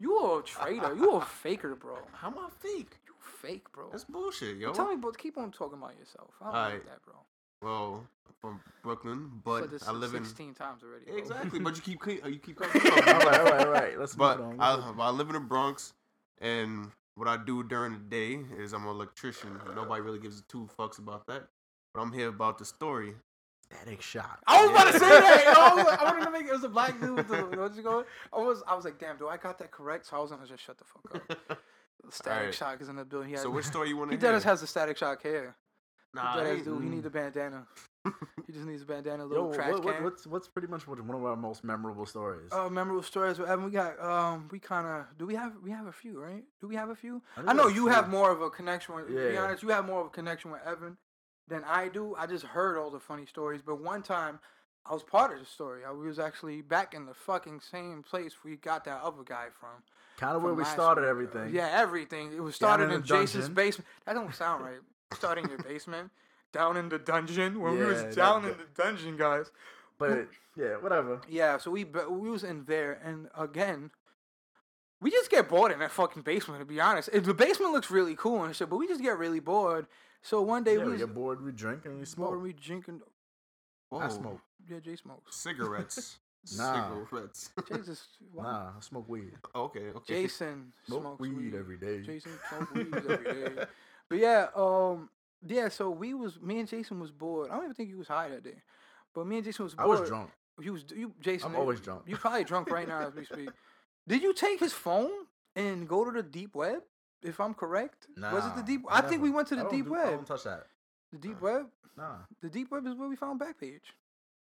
You a traitor. You a faker, bro. How am I fake? You fake, bro. That's bullshit, yo. Tell me, but keep on talking about yourself. I don't Alright. like that, bro. Well, from Brooklyn, Said but this I live in 16 times already. bro. exactly. But you keep cle- uh, you keep cutting me all off. right, all right, all right. Let's But move on. I, I live in the Bronx, and what I do during the day is I'm an electrician. Nobody really gives two fucks about that. But I'm here about the story. Static shock. I was about to say that. Yo, I, was, I wanted to make it was a black dude. With the, what's it going? I was, I was like, damn, do I got that correct? So I was gonna just shut the fuck up. The static Alright. shock is in the building. He So which story you want to he hear? does has the static shock hair. nah, he does ain't- do. He mm. need a bandana. he just needs a bandana, a Yo, little trash what, what, can. what's what's pretty much one one of our most memorable stories? Oh, memorable stories with Evan. We got um, we kind of do we have we have a few, right? Do we have a few? I I, know you have more of a connection with. To be honest, you have more of a connection with Evan than I do. I just heard all the funny stories, but one time I was part of the story. I was actually back in the fucking same place we got that other guy from. kind of where we started week. everything. Yeah, everything. It was started in in, Jason's dungeon. basement. That don't sound right. Starting in your basement, down in the dungeon. When we was down in the dungeon, guys. But yeah, whatever. Yeah, so we we was in there, and again, we just get bored in that fucking basement. To be honest, the basement looks really cool and shit, but we just get really bored. So one day Yeah, we we get bored, we drink and we smoke. bored, we drinking. Whoa. I smoke. Yeah, Jay smokes. cigarettes. Nah. Cigarettes. Jay just wow. Nah, I smoke weed. okay, okay. Jason Smoke smokes weed, weed every day. Jason smokes weed every day. But yeah, um, yeah. So we was me and Jason was bored. I don't even think he was high that day, but me and Jason was bored. I was drunk. You was you Jason. I'm always drunk. You probably drunk right now as we speak. Did you take his phone and go to the deep web? If I'm correct, was it the Nah, deep? I think we went to the deep do- I web. don't touch that. The deep web. Nah, The deep web is where we found Backpage.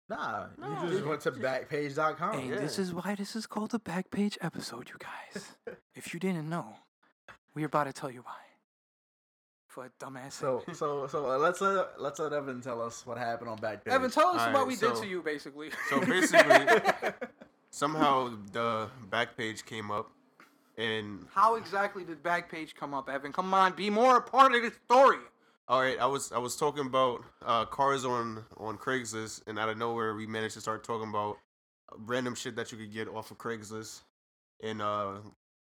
nah. No. You just went to backpage.com. and yeah. this is why this is called the Backpage episode, you guys. if you didn't know, we're about to tell you why. For a dumbass. So so so uh, let's let let's let Evan tell us what happened on backpage. Evan, tell us Alright, what we did to you, basically. So basically, somehow the back page came up, and how exactly did Backpage come up, Evan? Come on, be more a part of the story. all right, I was I was talking about uh, cars on on Craigslist, and out of nowhere we managed to start talking about random shit that you could get off of Craigslist, in uh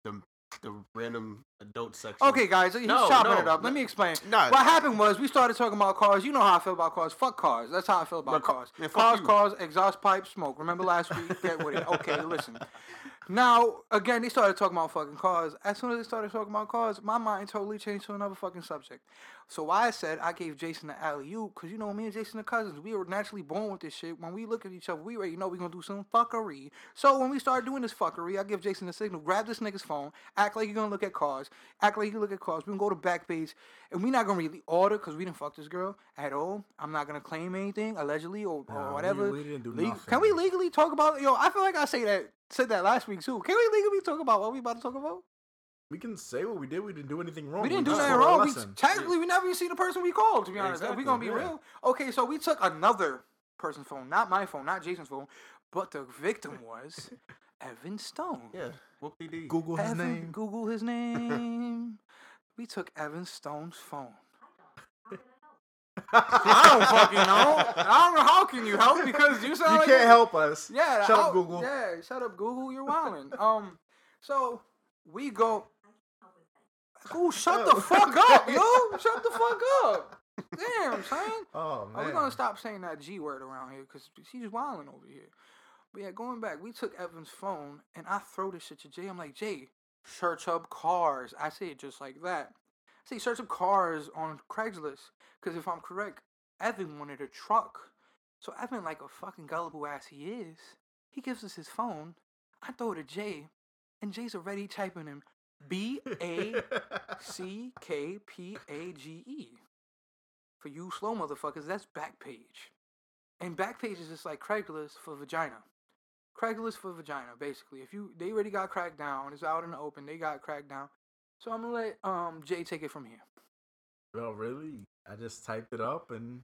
the the random adult section. Okay, guys, he's No, chopping no, it up. Let no. me explain. Nah. What happened was we started talking about cars. You know how I feel about cars. Fuck cars. That's how I feel about But cars. yeah, cars, you. cars, exhaust pipe, smoke. Remember last week? Get with it. Okay, listen. Now, again, they started talking about fucking cars. As soon as they started talking about cars, my mind totally changed to another fucking subject. So why I said I gave Jason the alley oop, because you know me and Jason are cousins. We were naturally born with this shit. When we look at each other, we already know we're gonna do some fuckery. So when we start doing this fuckery, I give Jason the signal, grab this nigga's phone, act like you're gonna look at cars, act like you look at cars. We can go to Backpage, and we're not gonna really order because we didn't fuck this girl at all. I'm not gonna claim anything allegedly or, or we- whatever. we didn't do Leg- nothing. Can we legally talk about yo? I feel like I say that said that last week too. Can we legally talk about what we about to talk about? We can say what we did. We didn't do anything wrong. We didn't do nothing wrong. We, lesson. technically, we never even see the person we called. To be honest, if we gonna be yeah. real. Okay, so we took another person's phone, not my phone, not Jason's phone, but the victim was Evan Stone. Yeah, whoop dee dee. Google his Evan, name. Google his name. we took Evan Stone's phone. I don't fucking know. I don't know how can you help because you sound You like can't you- help us. Yeah, Shut how- up, Google. Yeah, shut up, Google. You're wilding. um, so we go. Ooh, shut the fuck up, oh. yo! Shut the fuck up. Damn, son. Oh Oh, man. we're gonna stop saying that G word around here because she's wilding over here. But yeah, going back, we took Evan's phone and I throw this shit to Jay. I'm like, Jay, search up cars. I say it just like that. I say search up cars on Craigslist because if I'm correct, Evan wanted a truck. So Evan, like a fucking gullible ass he is, he gives us his phone. I throw it to Jay, and Jay's already typing him B A C K P A G E. For you slow motherfuckers, that's Backpage. And Backpage is just like Craigslist for vagina. Craigslist for vagina, basically. If you they already got cracked down, it's out in the open, they got cracked down. So I'm gonna let um Jay take it from here. Well, really, I just typed it up and,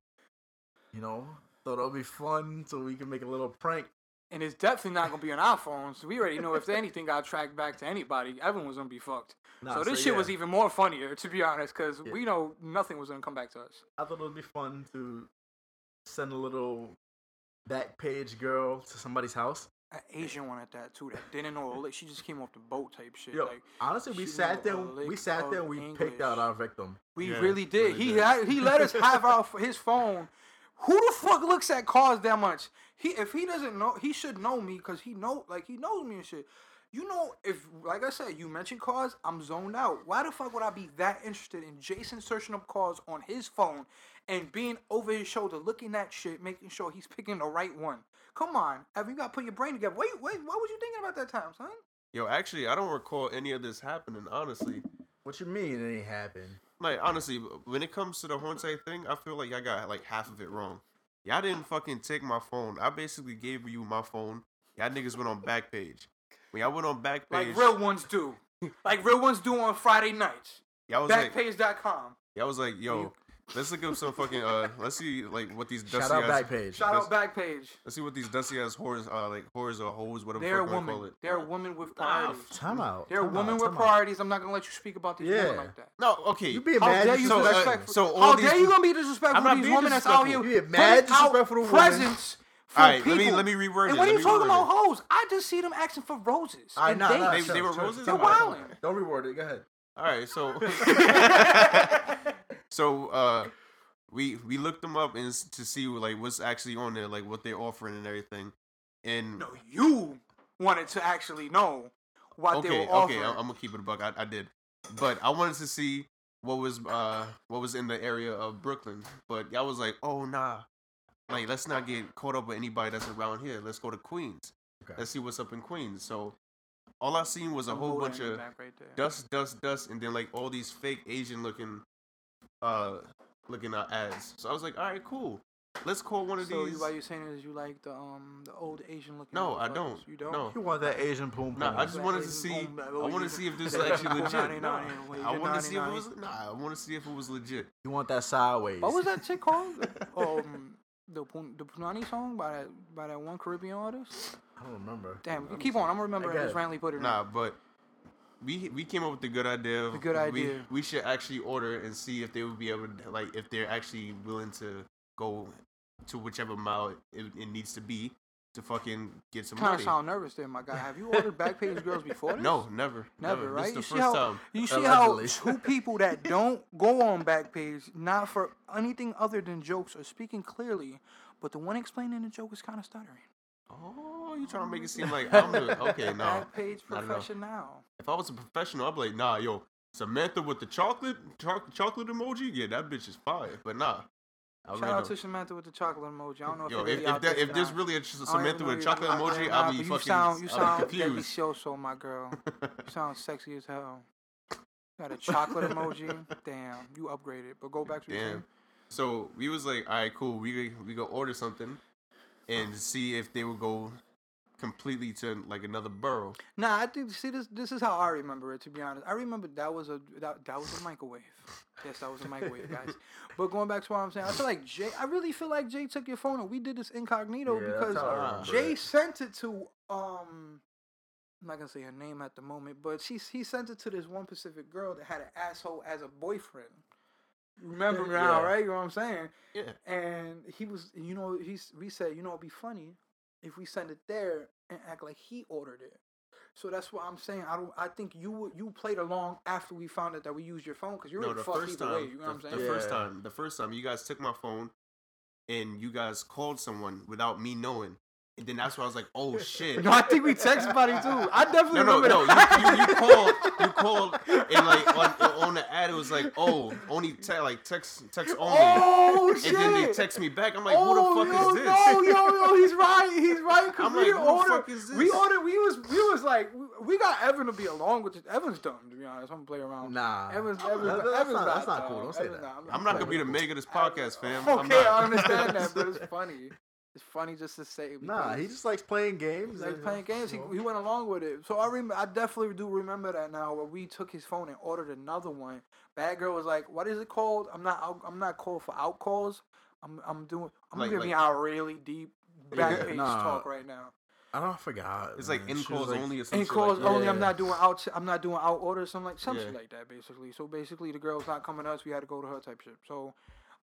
you know, thought it would be fun so we can make a little prank. And it's definitely not gonna be on our phones. So we already know if anything got tracked back to anybody, everyone was gonna be fucked. Nah, so this shit was even more funnier, to be honest, because Yeah. we know nothing was gonna come back to us. I thought it would be fun to send a little back page girl to somebody's house. An Asian one at that too. That didn't know. a lick. She just came off the boat type shit. Yo, like honestly, we sat there. We sat there. of and We picked out our victim. we Yeah, really did. really he did. had, he let us have our his phone. Who the fuck looks at cars that much? He if he doesn't know, he should know me because he know like he knows me and shit. You know, if like I said, you mentioned cars, I'm zoned out. Why the fuck would I be that interested in Jason searching up cars on his phone and being over his shoulder, looking at shit, making sure he's picking the right one? Come on, Evan, you gotta put your brain together. Wait, wait, what was you thinking about that time, son? Yo, actually, I don't recall any of this happening. Honestly, What you mean it ain't happened? Like honestly, when it comes to the Hornsey thing, I feel like I got like half of it wrong. Y'all didn't fucking take my phone. I basically gave you my phone. Y'all niggas went on Backpage. When y'all went on Backpage, Like real ones do. like real ones do on Friday nights. y'all was like, Backpage.com. y'all was like, yo, let's look up some fucking uh, let's see like what these Shout dusty out ass, back page. Shout out Backpage. let's see what these dusty ass whores uh like whores or hoes whatever They're a the fuck you wanna call it. They're a woman with Nah, priorities. time out. They're a time woman out, with time out. priorities. I'm not gonna let you speak about these women like that. No, okay. You being How mad dare you so, uh, disrespectful? so all How these dare you wo- gonna be disrespectful I'm to not these being women that's out here disrespectful. You being mad putting out disrespectful to women? presents for All right, let me let me reword it, And it. when let you me talking reword about it. hoes, I just see them asking for roses. All right, and nah, nah, dates. They- they shut were up, roses? shut They're wilding. Don't reward it. Go ahead. All right, so so uh we we looked them up and to see like what's actually on there, like what they're offering and everything. And No, you wanted to actually know what they were offering. okay, I'm, gonna keep it a buck. I, I did, but I wanted to see what was uh what was in the area of Brooklyn. But y'all was like, oh nah, like let's not get caught up with anybody that's around here. Let's go to Queens. Okay. Let's see what's up in Queens. So all I seen was a I'm whole bunch of right dust, dust, dust, and then like all these fake Asian looking, uh, looking at ads. So I was like, all right, cool. Let's call one of So these. you, why you saying is you like the um the old Asian looking? No, I don't. You don't. No. You want that Asian boom boom? Nah, I just That wanted to see. boom, I old wanted to see if this is actually legit. 99 Nah, and wait, I the wanted to see if it was. Nah, I want to see if it was legit. You want that sideways? What was that chick called? um, the Pun- the Punani song by that by that one Caribbean artist. I don't remember. Damn, Let me keep see. on. I'm remembering I this got it. randomly put it. in. Nah, but we we came up with the good idea. of The good we- idea. We, should actually order and see if they would be able to like if they're actually willing to go to whichever mile it, it needs to be to fucking get some money. Kind of money. sound nervous there, my guy. Have you ordered Backpage girls before this? No, never, Never, never. right? This You is the see first how time. you see Allegedly. how two people that don't go on Backpage, not for anything other than jokes, are speaking clearly, but the one explaining the joke is kind of stuttering. Oh, you trying to make it seem like I'm the okay? No, Backpage not at all. professional. if I was a professional, I'd be like, nah, yo, Samantha with the chocolate choc- chocolate emoji, yeah, that bitch is fire. But nah, I Shout out to Samantha with the chocolate emoji. I don't know if Yo, if, if, that, if there's really a I Samantha with a chocolate you- emoji, nah, I'll but be you fucking sound, you sound confused. delicioso, my girl. You sound sexy as hell. Got a chocolate emoji. Damn, you upgraded. But go back to your Damn. So we was like, all right, cool. We we go order something and see if they would go completely to like another borough. Nah, I think see this. This is how I remember it. To be honest, I remember that was a that, that was a microwave. Yes, that was a microwave, guys. But going back to what I'm saying, I feel like Jay. I really feel like Jay took your phone and we did this incognito Yeah, because how I remember Jay it. sent it to um I'm not gonna say her name at the moment, but she he sent it to this one Pacific girl that had an asshole as a boyfriend. Remember now, Yeah. right? You know what I'm saying? Yeah. And he was, you know, he's we said, you know, it'd be funny if we send it there and act like he ordered it. So that's what I'm saying. I don't. I think you you played along after we found out that we used your phone because you're No, the first time. way. You know the, what I'm the? Yeah. first time. The first time you guys took my phone, and you guys called someone without me knowing, and then that's why I was like, oh shit. No, I think we text somebody too. I definitely No, no, remember no. that. You, you, you called, you called, and like on, on the ad, it was like, oh, only te- like text, text only. Oh shit! and then they text me back. I'm like, oh, who the fuck oh, yo, is this? No, yo, yo, he's right. He's right. Cause I'm we like, who the ordered. fuck is We ordered. We was. We was like. we- We got Evan to be along with it. Evan's dumb to be honest. I'm gonna play around. Nah. Evan's. That- Evan's, that's Evan's not- not. that's not cool. Don't say Evan's that. I'm not gonna be the playing. make of this podcast, fam. Okay, I understand that, but it's funny. It's funny just to say. Nah, he just likes playing games. He's like playing games. He, he went along with it. So I rem- I definitely do remember that now. Where we took his phone and ordered another one. Bad girl was like, "What is it called? I'm not. out- I'm not called for out calls. I'm. I'm doing. I'm Like- giving like- out really deep back Yeah, page nah. talk right now. I don't forgot. It's like man. in calls like- only In calls like that. only. I'm not doing out. I'm not doing out orders. Something like something Yeah. like that, basically. So basically, the girl's not coming to us. We had to go to her type shit. So,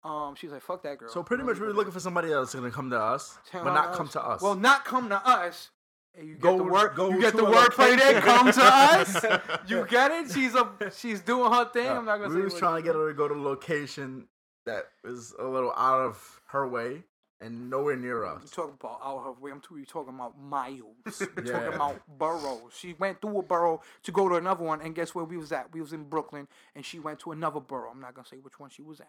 um, she's like, "Fuck that girl." So pretty much we were looking for somebody else gonna come to us, Tell but not come to us. Well, not come to us. You get Go- the word. go you get to the a wordplay there. location. Come to us. You get it. She's a. She's doing her thing. I'm not gonna we say. was what- trying to get her to go to a location that was a little out of her way and nowhere near You us. talking about out her way. I'm too. You talking about miles. You Yeah. talking about boroughs. She went through a borough to go to another one, and guess where we was at? We was in Brooklyn, and she went to another borough. I'm not gonna say which one she was at,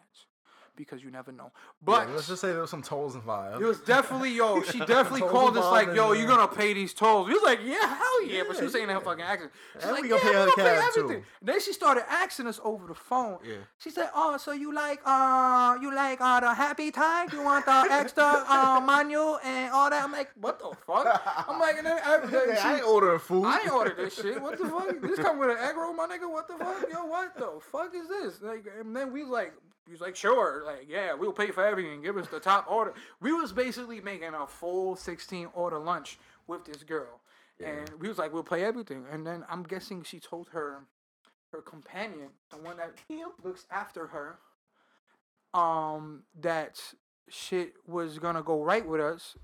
because you never know. But Yeah, let's just say there was some tolls involved. It was definitely yo. She definitely called us like, yo, you're gonna pay these tolls? We was like, yeah, hell yeah. but she was saying in her fucking accent. She's And like, we yeah, gonna pay we gonna pay cab, too. everything. Then she started asking us over the phone. Yeah. She said, oh, so you like uh, you like uh the happy tag? You want the extra uh manual and all that? I'm like, what the fuck? I'm like, and then, I, then Yeah, I ain't she- ordering food. I ain't ordered this shit. What the fuck? This come with an egg roll, my nigga. What the fuck? Yo, what the fuck is this? Like, and then we like, we was like, sure, like, yeah, we'll pay for everything. Give us the top order. We was basically making a full sixteen order lunch with this girl, and we was like, we'll pay everything. And then I'm guessing she told her, her companion, the one that looks after her, um, that shit was gonna go right with us,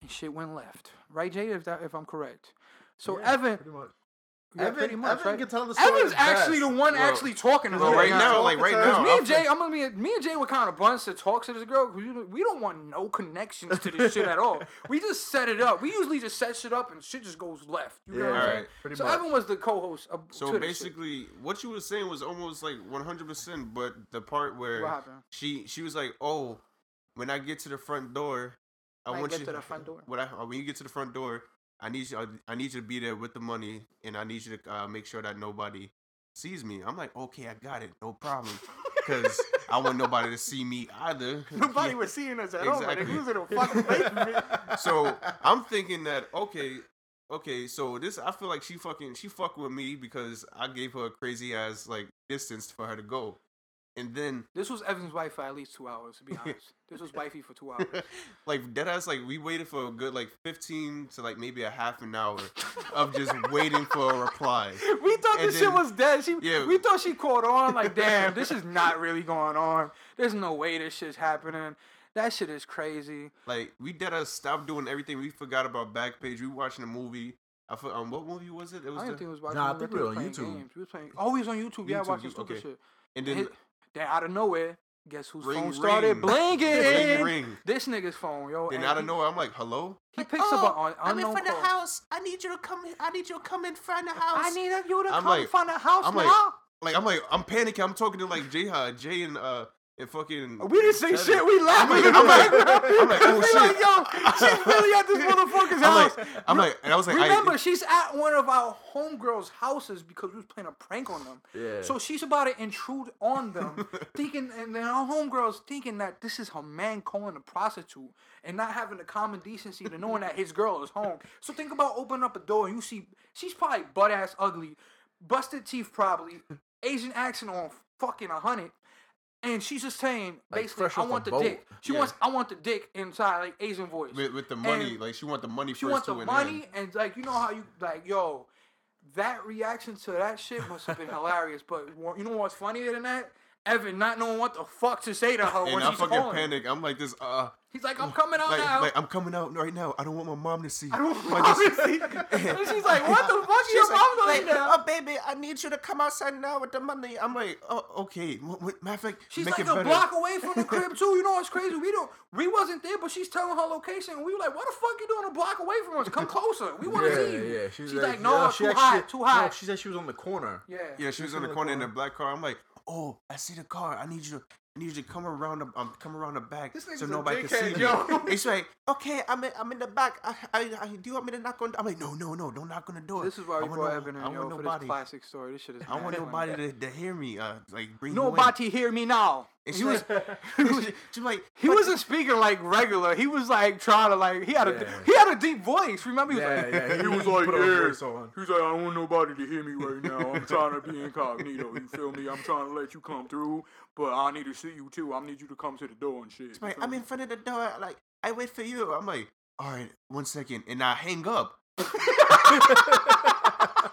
and shit went left. Right, Jay? If that, if I'm correct. So Yeah, Evan. Yeah, Evan, pretty much, Evan right? can tell the story Evan's actually best. the one Well- actually talking to Well, her right now. now, like right Because now, me and Jay, I'm gonna be me and Jay were kind of bunch to talk to this girl because we, don't- want no connections to this shit at all. We just set it up. We usually just set shit up and shit just goes left. You know Yeah, what I'm saying? Alright, pretty so much. Evan was the co-host. Of, So to this shit. basically, what you were saying was almost like 100%, but the part where happened? she she was like, "Oh, when I get to the front door, I When I want get you to the front door. When I when you get to the front door, I need you. I, I need you to be there with the money, and I need you to uh, make sure that nobody sees me. I'm like, okay, I got it, no problem, because I want nobody to see me either. Nobody was seeing us at all. Like, Exactly. we in a fucking basement. so I'm thinking that okay, okay, so this I feel like she fucking she fucked with me because I gave her a crazy ass like distance for her to go, and then This was Evan's wife for at least two hours. To be honest, this was wifey for two hours. like dead ass like we waited for a good like 15 to like maybe a half an hour of just waiting for a reply. We thought And this shit was dead. She, Yeah. we thought she caught on. Like, damn, this is not really going on. There's no way this shit's happening. That shit is crazy. Like we dead ass stopped doing everything. We forgot about Backpage. We watching a movie. I for, um what movie was it? It was I didn't the, think it was watching. Nah, I think we were on YouTube. Games. We was playing. Oh, on YouTube. yeah, YouTube, watching you- stupid okay. shit. and Then, then then out of nowhere, guess whose Ring, phone started ring. blinking? ring ring. This nigga's phone, yo. Then and out of he- nowhere, I'm like, hello. He picks up an unknown call. house. I need you to come. I need you to come in front of the house. I need you to I'm come like- find the house I'm now. like- like I'm like I'm panicking. I'm talking to like Jay, Jay and uh and fucking. we didn't say Teddy. shit. We laughed. like- in the I'm like- I'm like, oh, shit. like, yo, she's really at this motherfucker's I'm house. like, I'm like, and I was like, Remember, I, she's at one of our homegirls' houses because we was playing a prank on them. Yeah. So she's about to intrude on them, thinking, and then our homegirls thinking that this is her man calling a prostitute and not having the common decency to knowing that his girl is home. So think about opening up a door and you see she's probably butt ass ugly, busted teeth probably, Asian accent on fucking a hundred. And she's just saying, Like basically, fresh I off a want the boat. dick. She Yeah. wants, I want the dick inside, like Asian voice. with, with the money, And like she want the money She first wants the money, and like you know how you like, yo, that reaction to that shit must have been hilarious. But you know what's funnier than that? Evan not knowing what the fuck to say to her And when I she's fucking calling. panic. I'm like this. Uh, He's like, I'm coming out like, now. like I'm coming out right now. I don't want my mom to see. I don't Like, want this- to see. And she's like, what the fuck is She's your like, mom doing like, now? oh baby, I need you to come outside now with the money. I'm like, oh okay. What, what, matter of fact, She's make like it a better. block away from the crib too. You know what's crazy? We don't. We wasn't there, but she's telling her location. And we were like, "What the fuck you doing a block away from us? Come closer. We want to Yeah, see you." yeah. She's, like, "No, she too actually- high, too high." No, she said she was on the corner. yeah. Yeah, she was in the corner in the black car. I'm like, oh, I see the car. I need you. I need you to come around the um, come around the back so nobody can see dickhead, me. yo. It's like, okay, I'm in, I'm in the back. I, I, I, do you want me to knock on? I'm like, no, no, no, don't knock on the door. This is why we brought Evan want yo, for nobody. this classic story. This shit is. I want nobody to, to hear me. Uh, like bring. Nobody hear me now. And He she was. was, she, she like, He wasn't speaking like regular. He was like trying to like he had a Yeah. he had a deep voice. Remember he was Yeah, like yeah, he, he- was like put yeah. He was like I don't want nobody to hear me right now. I'm trying to be incognito. You feel me? I'm trying to let you come through, but I need to see you too. I need you to come to the door and shit. Like, I'm in front of the door. Like, I wait for you. I'm like, all right, one second, and I hang up.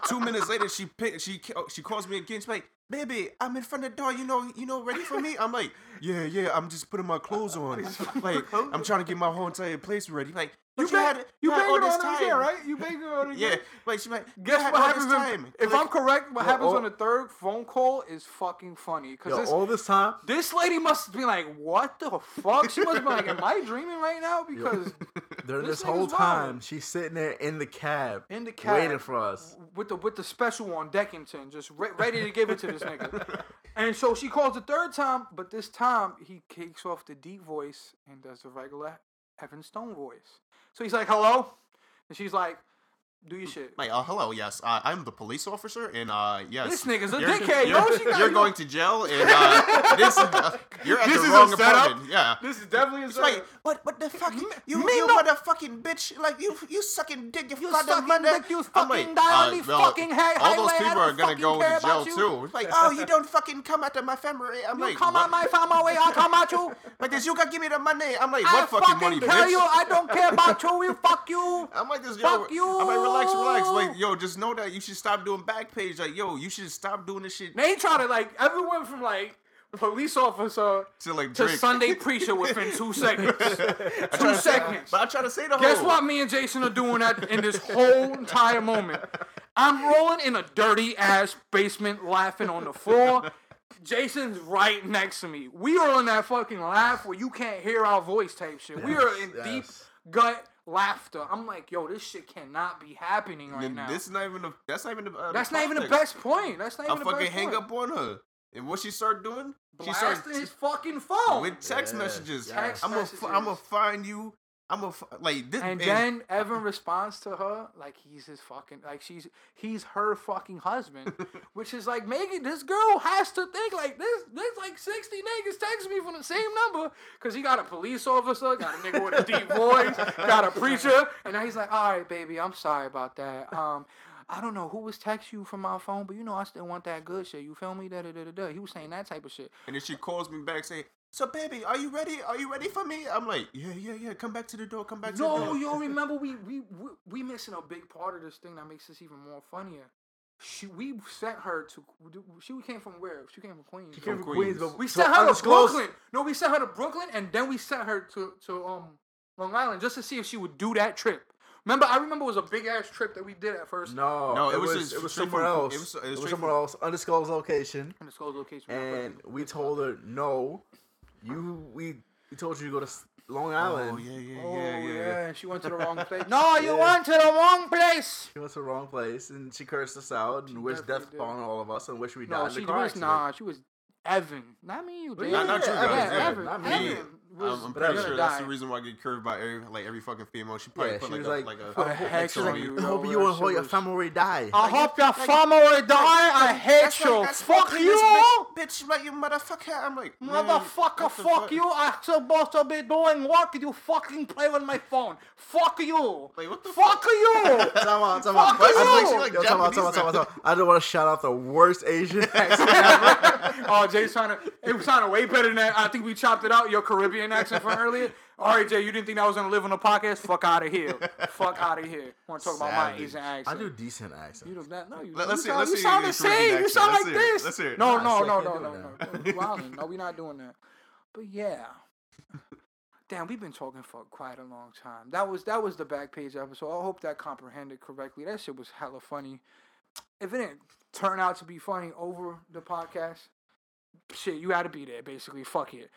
Two minutes later, she pick, she she calls me again. She's like, "Baby, I'm in front of the door. You know, you know, ready for me?" I'm like, "Yeah, yeah. I'm just putting my clothes on. Like, I'm trying to get my whole entire place ready. Like, You, you, had you had all this time, right? You banging on again. Yeah, like she like, Guess what happens in- if Click. I'm correct? What Yo, happens all- on the third phone call is fucking funny because all this time, this lady must be like, what the fuck? She must be like, am I dreaming right now? Because during This this, whole time, she's sitting there in the cab, in the cab, waiting for us. with the with the special on Deckington, just re- ready to give it to this nigga. And so she calls the third time, but this time he kicks off the deep voice and does the regular Evan Stone voice. So he's like, "Hello," and she's like, "Do your shit." Like, uh, hello, yes, uh, I'm the police officer, and uh, yes, This nigga's a you're- dickhead, yo. You're, She got- you're going to jail, and uh, this, uh, you're at This the is a wrong setup? apartment. Yeah, This is definitely a It's like, what, what the fuck? You, you, me you no- motherfucking bitch! Like you, you sucking dick. You, You fucking sucking mother. dick, you I'm fucking like, dial uh, well, fucking hi- All those people are gonna go to jail too. Like, oh, you don't fucking come out of my family. I'm You like, come what? on my family, I come at you. Like this, you gotta give me the money. I'm like, I what fucking money, kill bitch? you. I don't care about you. You fuck you. I'm like this, yo. Fuck you. Relax, relax. Like, yo, just know that you should stop doing back page. Like, yo, you should stop doing this shit. They try to like everyone from like police officer To like to Drake. Sunday preacher within two seconds. two seconds. But I try to say the Guess whole. what? Me and Jason are doing that in this whole entire moment. I'm rolling in a dirty ass basement, laughing on the floor. Jason's right next to me. We are on that fucking laugh where you can't hear our voice type shit. we are in deep gut laughter. I'm like, yo, this shit cannot be happening right now. This is not even the. That's not even the. Uh, That's not even the best point. That's not I even the fucking best hang point. up on her. And what she started doing? She Blasting started his fucking phone. with text Yeah, messages. Text I'm gonna, messages. I'm gonna find you. I'm gonna like this. and then Evan responds to her like he's his fucking like she's he's her fucking husband, which is like making this girl has to think like this. There's like sixty niggas text me from the same number because he got a police officer, got a nigga with a deep voice, got a preacher, and now he's like, all right, baby, I'm sorry about that. Um. I don't know who was text you from my phone, but you know I still want that good shit. You feel me? Da da da da da. He was saying that type of shit. and then she calls me back saying, "So baby, are you ready? Are you ready for me?" I'm like, "Yeah, yeah, yeah. Come back to the door. Come back to the No, door." yo, remember we we we, we missing a big part of this thing that makes this even more funnier. She we sent her to she came from where? She came from Queens. She came From from Queens. Queens, but we sent her to undisclosed- Brooklyn. No, we sent her to Brooklyn and then we sent her to to um Long Island just to see if she would do that trip. Remember, I remember it was a big ass trip that we did at first. No, No, it, it was was, it was somewhere from- else. it was- it was It was somewhere from- else, undisclosed location, In the Skulls location. and we told her no. You we we told you to go to Long oh, Island. Oh yeah, yeah, Oh yeah, yeah. yeah, she went to the wrong place. No, you Yeah. went to the wrong place. She went to the wrong place, and she cursed us out and wished death did. upon all of us, and wished we No, died she in a car was accident. nah. She was Evan, not me. You. Well, Not, not you guys. yeah, Yeah, Evan. not me. Evan was Um, I'm pretty Evan- sure that's the reason why I get curved by every like every fucking female. She probably Yeah, put she like, was a, like, like a What the heck like should some- I hope you and shit your was- family die. I hope your family die. I hate you. that's fuck fucking you. bitch, bitch, like you motherfucker. I'm like, Motherfucker, fuck you! I'm supposed to be doing work. You fucking play with my phone. Fuck you! Like, what the Fuck you! Time out, time Fuck out. you! I like, like time out, time out, time just want to shout out the worst Asian accent ever. oh, Jay's trying to. It was sounding way better than that. I think we chopped it out. Your Caribbean Asian accent from earlier? All right, Jay, you didn't think I was gonna live on the podcast? Fuck out of here. Fuck out of here. Want to talk about my Savage. Asian I do decent accents. You do not. No, you, Let- let's see- sound, let's you see sound the same. You sound Let's like this. Let's hear it. No, no, no, no, no, no. no. You wildin'. No, we not doing that. But yeah. Damn, we've been talking for quite a long time. That was that was the back page episode. I hope that comprehended correctly. That shit was hella funny. If it didn't turn out to be funny over the podcast, shit, you had to be there. Basically, fuck it.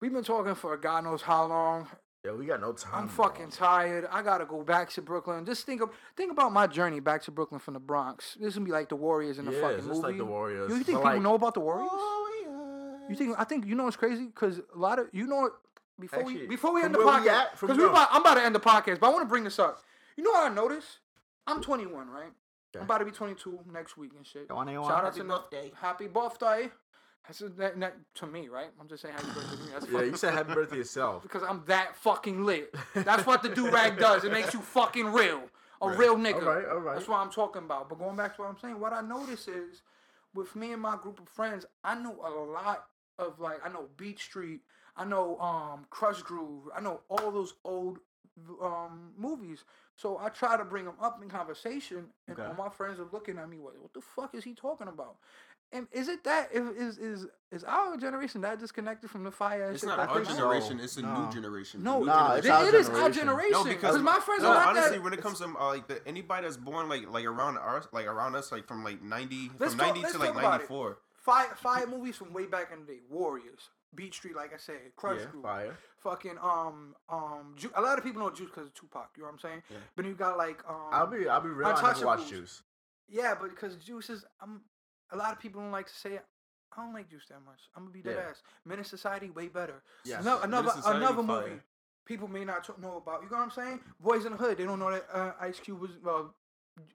We've been talking for God knows how long. Yeah, we got no time. I'm fucking tired. I gotta go back to Brooklyn. Just think of think about my journey back to Brooklyn from the Bronx. This is gonna be like the Warriors in the Yeah, fucking it's movie. just like the Warriors. You think people like- know about the Warriors? Warriors? You think I think you know what's crazy? Because a lot of you know what before we before we end the podcast because we about, I'm about to end the podcast, but I want to bring this up. You know what I noticed? I'm 21, right? Okay. I'm about to be 22 next week and shit. 21. Shout out Happy to birthday. Happy birthday. That's a, that, that, to me, right? I'm just saying happy birthday to me. That's Yeah, fucking you said happy birthday yourself. because I'm that fucking lit. That's what the do rag does. It makes you fucking real. A real nigga. All right, all right. That's what I'm talking about. But going back to what I'm saying, what I notice is with me and my group of friends, I know a lot of like I know Beat Street, I know um Krush Groove, I know all those old um movies. So I try to bring them up in conversation, and Okay. all my friends are looking at me. What, what the fuck is he talking about? And is it that is is is our generation that disconnected from the fire? It's shit not back our then? so. generation. It's a No. new generation. No, New Nah, it- it's generation. our it is our generation. generation. No, because because my friends no, are like honestly, that. when it comes to uh, like the, anybody that's born like like around us, like around us, like from like ninety, Let's from ninety let's to like talk about it. ninety four. Five five movies from way back in the day. Warriors, Beat Street, like I said, Krush Yeah, Groove, fire. fucking um um. Ju- a lot of people know Juice because of Tupac. You know what I'm saying? Yeah. But you got like um. I'll be, I'll be real. I never watched Untouchables. Juice. Yeah, but because Juice is, I'm. A lot of people don't like to say it. I don't like Juice that much. I'm gonna be dead Yeah. ass. in Society way better. Yes. Ano- another another fire. movie people may not t- know about. You know what I'm saying? Boys in the Hood. They don't know that uh, Ice Cube was well.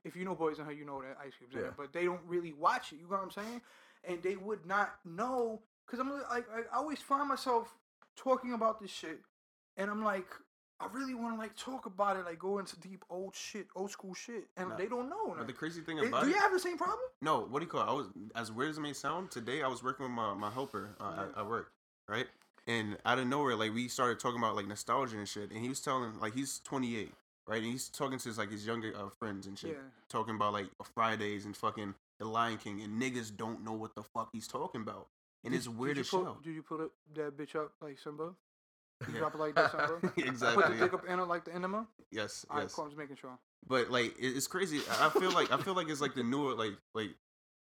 If you know Boys in the Hood, you know that Ice Cube's in Yeah. it. But they don't really watch it. You know what I'm saying? And they would not know because I'm like, like I always find myself talking about this shit, and I'm like. I really want to like talk about it, like go into deep old shit, old school shit, and Nah. they don't know. But the crazy thing about it, do you have the same problem? no, what do you call? it? I was as weird as it may sound. Today I was working with my, my helper uh, at, Yeah. at work, right? And out of nowhere, like we started talking about like nostalgia and shit. And he was telling like he's 28, right? And he's talking to his like his younger uh, friends and shit, Yeah. talking about like Fridays and fucking The Lion King, and niggas don't know what the fuck he's talking about. And it's weird did as shit. Did you put that bitch up like Simba? You Yeah. drop it like that, Simba? Put exactly. the dick up in it like the enema? Yes, Alright, yes. cool, I'm just making sure. But like it's crazy. I I feel like I feel like it's like the newer like like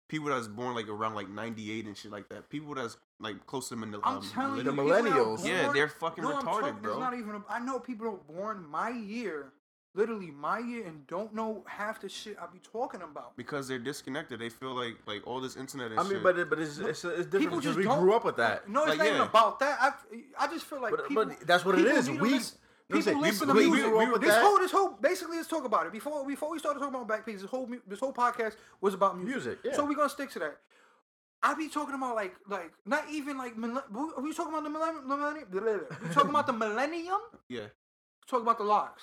people that's born like around like ninety eight and shit like that. People that's like close to millenn- I'm um, telling you, the people that are millennials. Yeah, they're fucking No, I'm retarded, talking- bro. It's not even. I know people are born my year, literally my year, and don't know half the shit I be talking about. because they're disconnected. They feel like like all this internet and I mean, shit. but it, but it's it's, it's different People because just we don't. grew up with that. No, it's Like, not even about that. I, I just feel like But- people. but that's what it is. people is. need We- listen- no, I'm saying, People we- listen to we music. grew up with this that. whole, this whole, basically, let's talk about it. Before, before we started talking about Backpage, this whole, this whole podcast was about music. Music, yeah. So we're gonna stick to that. I be talking about like, like not even like, millen- we we talking about the millennium. millennium we talking about the millennium. yeah, Talk about the LOX.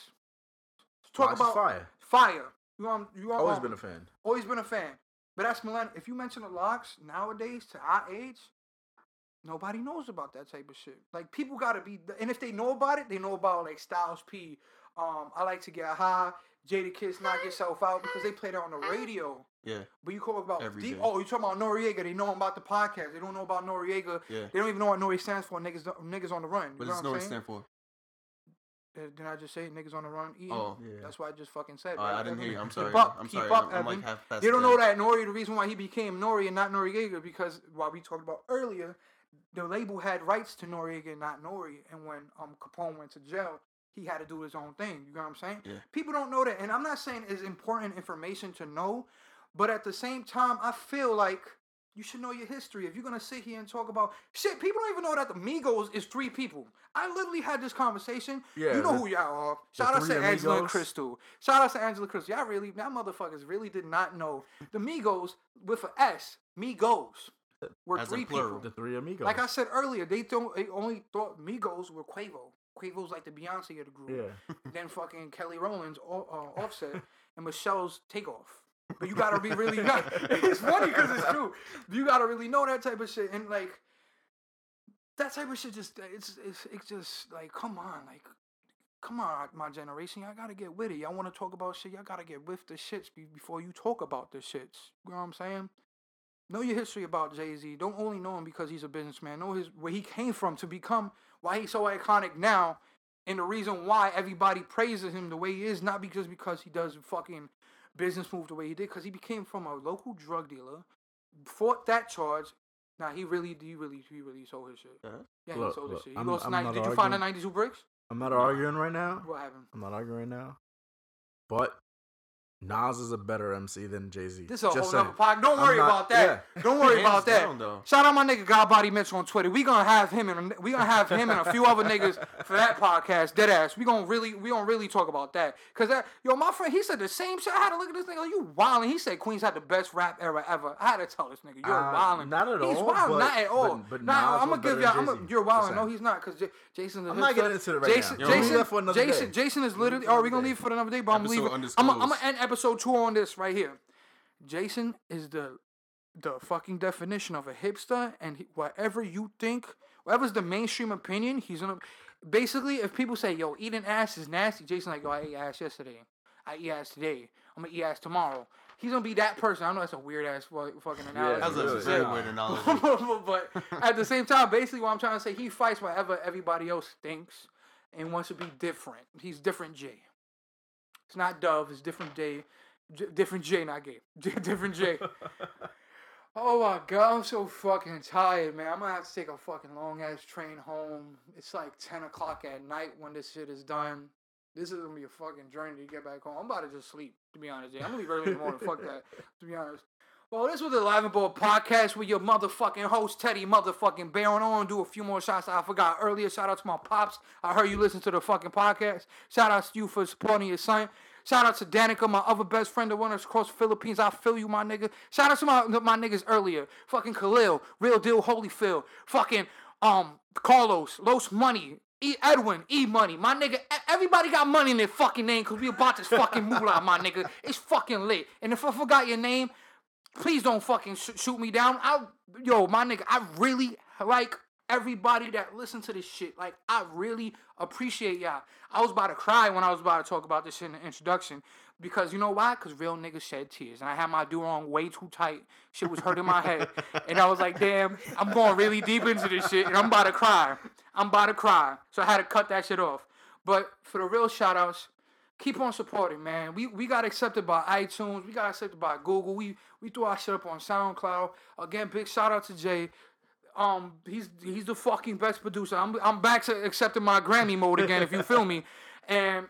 Talk about fire. fire. You um, you um, Always been a fan. always been a fan. But that's millennium. If you mention the LOX nowadays to our age, nobody knows about that type of shit. Like people gotta be, and if they know about it, they know about like Styles P. Um, I like to get high. Jadakiss knock yourself out because they played it on the radio. yeah, But you call about Every day. Oh, you talking about Noreaga? They know about the podcast. They don't know about Noreaga. yeah. They don't even know what Nori stands for. Niggas, niggas on the run. You But know it's what no I'm saying? stand for. Didn't I just say niggas on the run? Eating? Oh. Yeah. That's what I just fucking said. Oh, right? I didn't hear you. I'm sorry. Keep up, I'm keep sorry. up, I'm, I'm like half past. They don't know that Nori, the reason why he became Nori and not Noreaga, because while we talked about earlier, the label had rights to Noreaga and not Nori. And when um Capone went to jail, he had to do his own thing. You know what I'm saying? Yeah. People don't know that. And I'm not saying it's important information to know, but at the same time, I feel like you should know your history. If you're gonna sit here and talk about shit, people don't even know that the Migos is three people. I literally had this conversation. Yeah, you know the- who y'all are. Shout out to Angela and Crystal. Shout out to Angela Crystal. Y'all really, that motherfuckers really did not know the Migos with a S. Migos were As three plural. The three amigos. Like I said earlier, they don't. They only thought Migos were Quavo. Quavo's like the Beyonce of the group. yeah. Then fucking Kelly Rowland's uh, Offset and Michelle's Takeoff. But you gotta be really not. It's funny because it's true. You gotta really know that type of shit. And like, that type of shit just it's it's it's just like come on like come on my generation y'all gotta get with it y'all want to talk about shit y'all gotta get with the shits before you talk about the shits you know what i'm saying know your history about jay-z don't only know him because he's a businessman know his where he came from to become why he's so iconic now and the reason why everybody praises him the way he is not because because he does fucking business move the way he did because he became from a local drug dealer fought that charge Nah, he really, he really, he really sold his shit. Uh-huh. Yeah, Look, he sold look, his shit. He I'm- lost I'm 90, not did you find the arguing. 92 bricks? I'm not arguing right now. What happened? I'm not arguing right now. But Nas is a better MC than Jay Z. This is a whole nother podcast. Don't I'm worry not- about that. yeah. Don't worry Hands about that. down. Shout out my nigga Godbody Mitch on Twitter. We gonna have him and we gonna have him and a few other niggas for that podcast. Dead ass. We gonna really we gonna really talk about that. Cause that yo, my friend, he said the same shit. I had to look at this nigga. Like, you wildin'. He said Queens had the best rap era ever. I had to tell this nigga, you're Uh, wildin'. not at all. he's all, Wild, but- not at all. but- but nah, Nas I'm gonna give y'all. I'm a, Jay-Z. you're wildin'. No, he's not. Cause J- Jason. I'm not getting into it right Jason, now. Jason, leave that for another Jason. Jason is literally. Leave it Oh, we gonna leave for another day, but I'm leaving. I'm undisclosed. I'm gonna end episode two on this right here. Jason is the the fucking definition of a hipster, and he, whatever you think, whatever's the mainstream opinion, he's gonna. Basically, if people say, "Yo, eating ass is nasty," Jason like, "Yo, I ate ass yesterday. I eat ass today. I'm gonna eat ass tomorrow." He's gonna be that person. I know that's a weird ass fu- fucking analogy. That was a Really? very weird analogy. but at the same time, basically, what I'm trying to say, he fights whatever everybody else thinks and wants to be different. He's different J. It's not Dove. It's different J. J- different J, not gay. different J. Oh my god, I'm so fucking tired, man. I'm gonna have to take a fucking long ass train home. It's like 10 o'clock at night when this shit is done. This is gonna be a fucking journey to get back home. I'm about to just sleep, to be honest. Yeah, I'm gonna leave early in the morning. Fuck that, to be honest. Well, this was the Live and Ball podcast with your motherfucking host, Teddy motherfucking Baron. I want to do a few more shots I forgot earlier. Shout out to my pops. I heard you listen to the fucking podcast. Shout out to you for supporting your son. Shout out to Danica, my other best friend that went across the Philippines. I feel you, my nigga. Shout out to my my niggas earlier. Fucking Khalil, Real Deal Holyfield. Fucking um Carlos, Los Money, E Edwin, E Money. My nigga, everybody got money in their fucking name because we about this fucking moolah, my nigga. It's fucking lit. And if I forgot your name, please don't fucking sh- shoot me down. I, yo, my nigga, I really like everybody that listen to this shit. Like, I really appreciate y'all. I was about to cry when I was about to talk about this shit in the introduction. Because you know why? Because real niggas shed tears. And I had my do on way too tight. Shit was hurting my head. And I was like, damn, I'm going really deep into this shit. And I'm about to cry. I'm about to cry. So I had to cut that shit off. But for the real shout outs, keep on supporting, man. We we got accepted by iTunes. We got accepted by Google. We we threw our shit up on SoundCloud. Again, big shout out to Jay. Um, he's he's the fucking best producer. I'm I'm back to accepting my Grammy mode again, if you feel me. And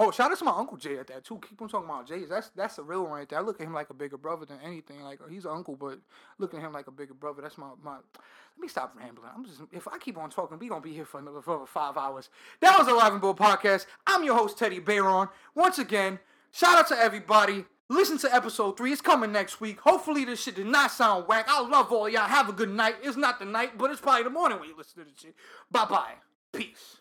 oh, shout out to my uncle Jay at that too. Keep on talking about Jay. That's that's the real one right there. I look at him like a bigger brother than anything. Like he's an uncle, but look at him like a bigger brother. That's my my. Let me stop rambling. I'm just if I keep on talking, we gonna be here for another for five hours. That was a Live and Bull podcast. I'm your host Teddy Bayron. Once again, shout out to everybody. Listen to episode three. It's coming next week. Hopefully this shit did not sound whack. I love all y'all. Have a good night. It's not the night, but it's probably the morning when you listen to this shit. Bye bye. Peace.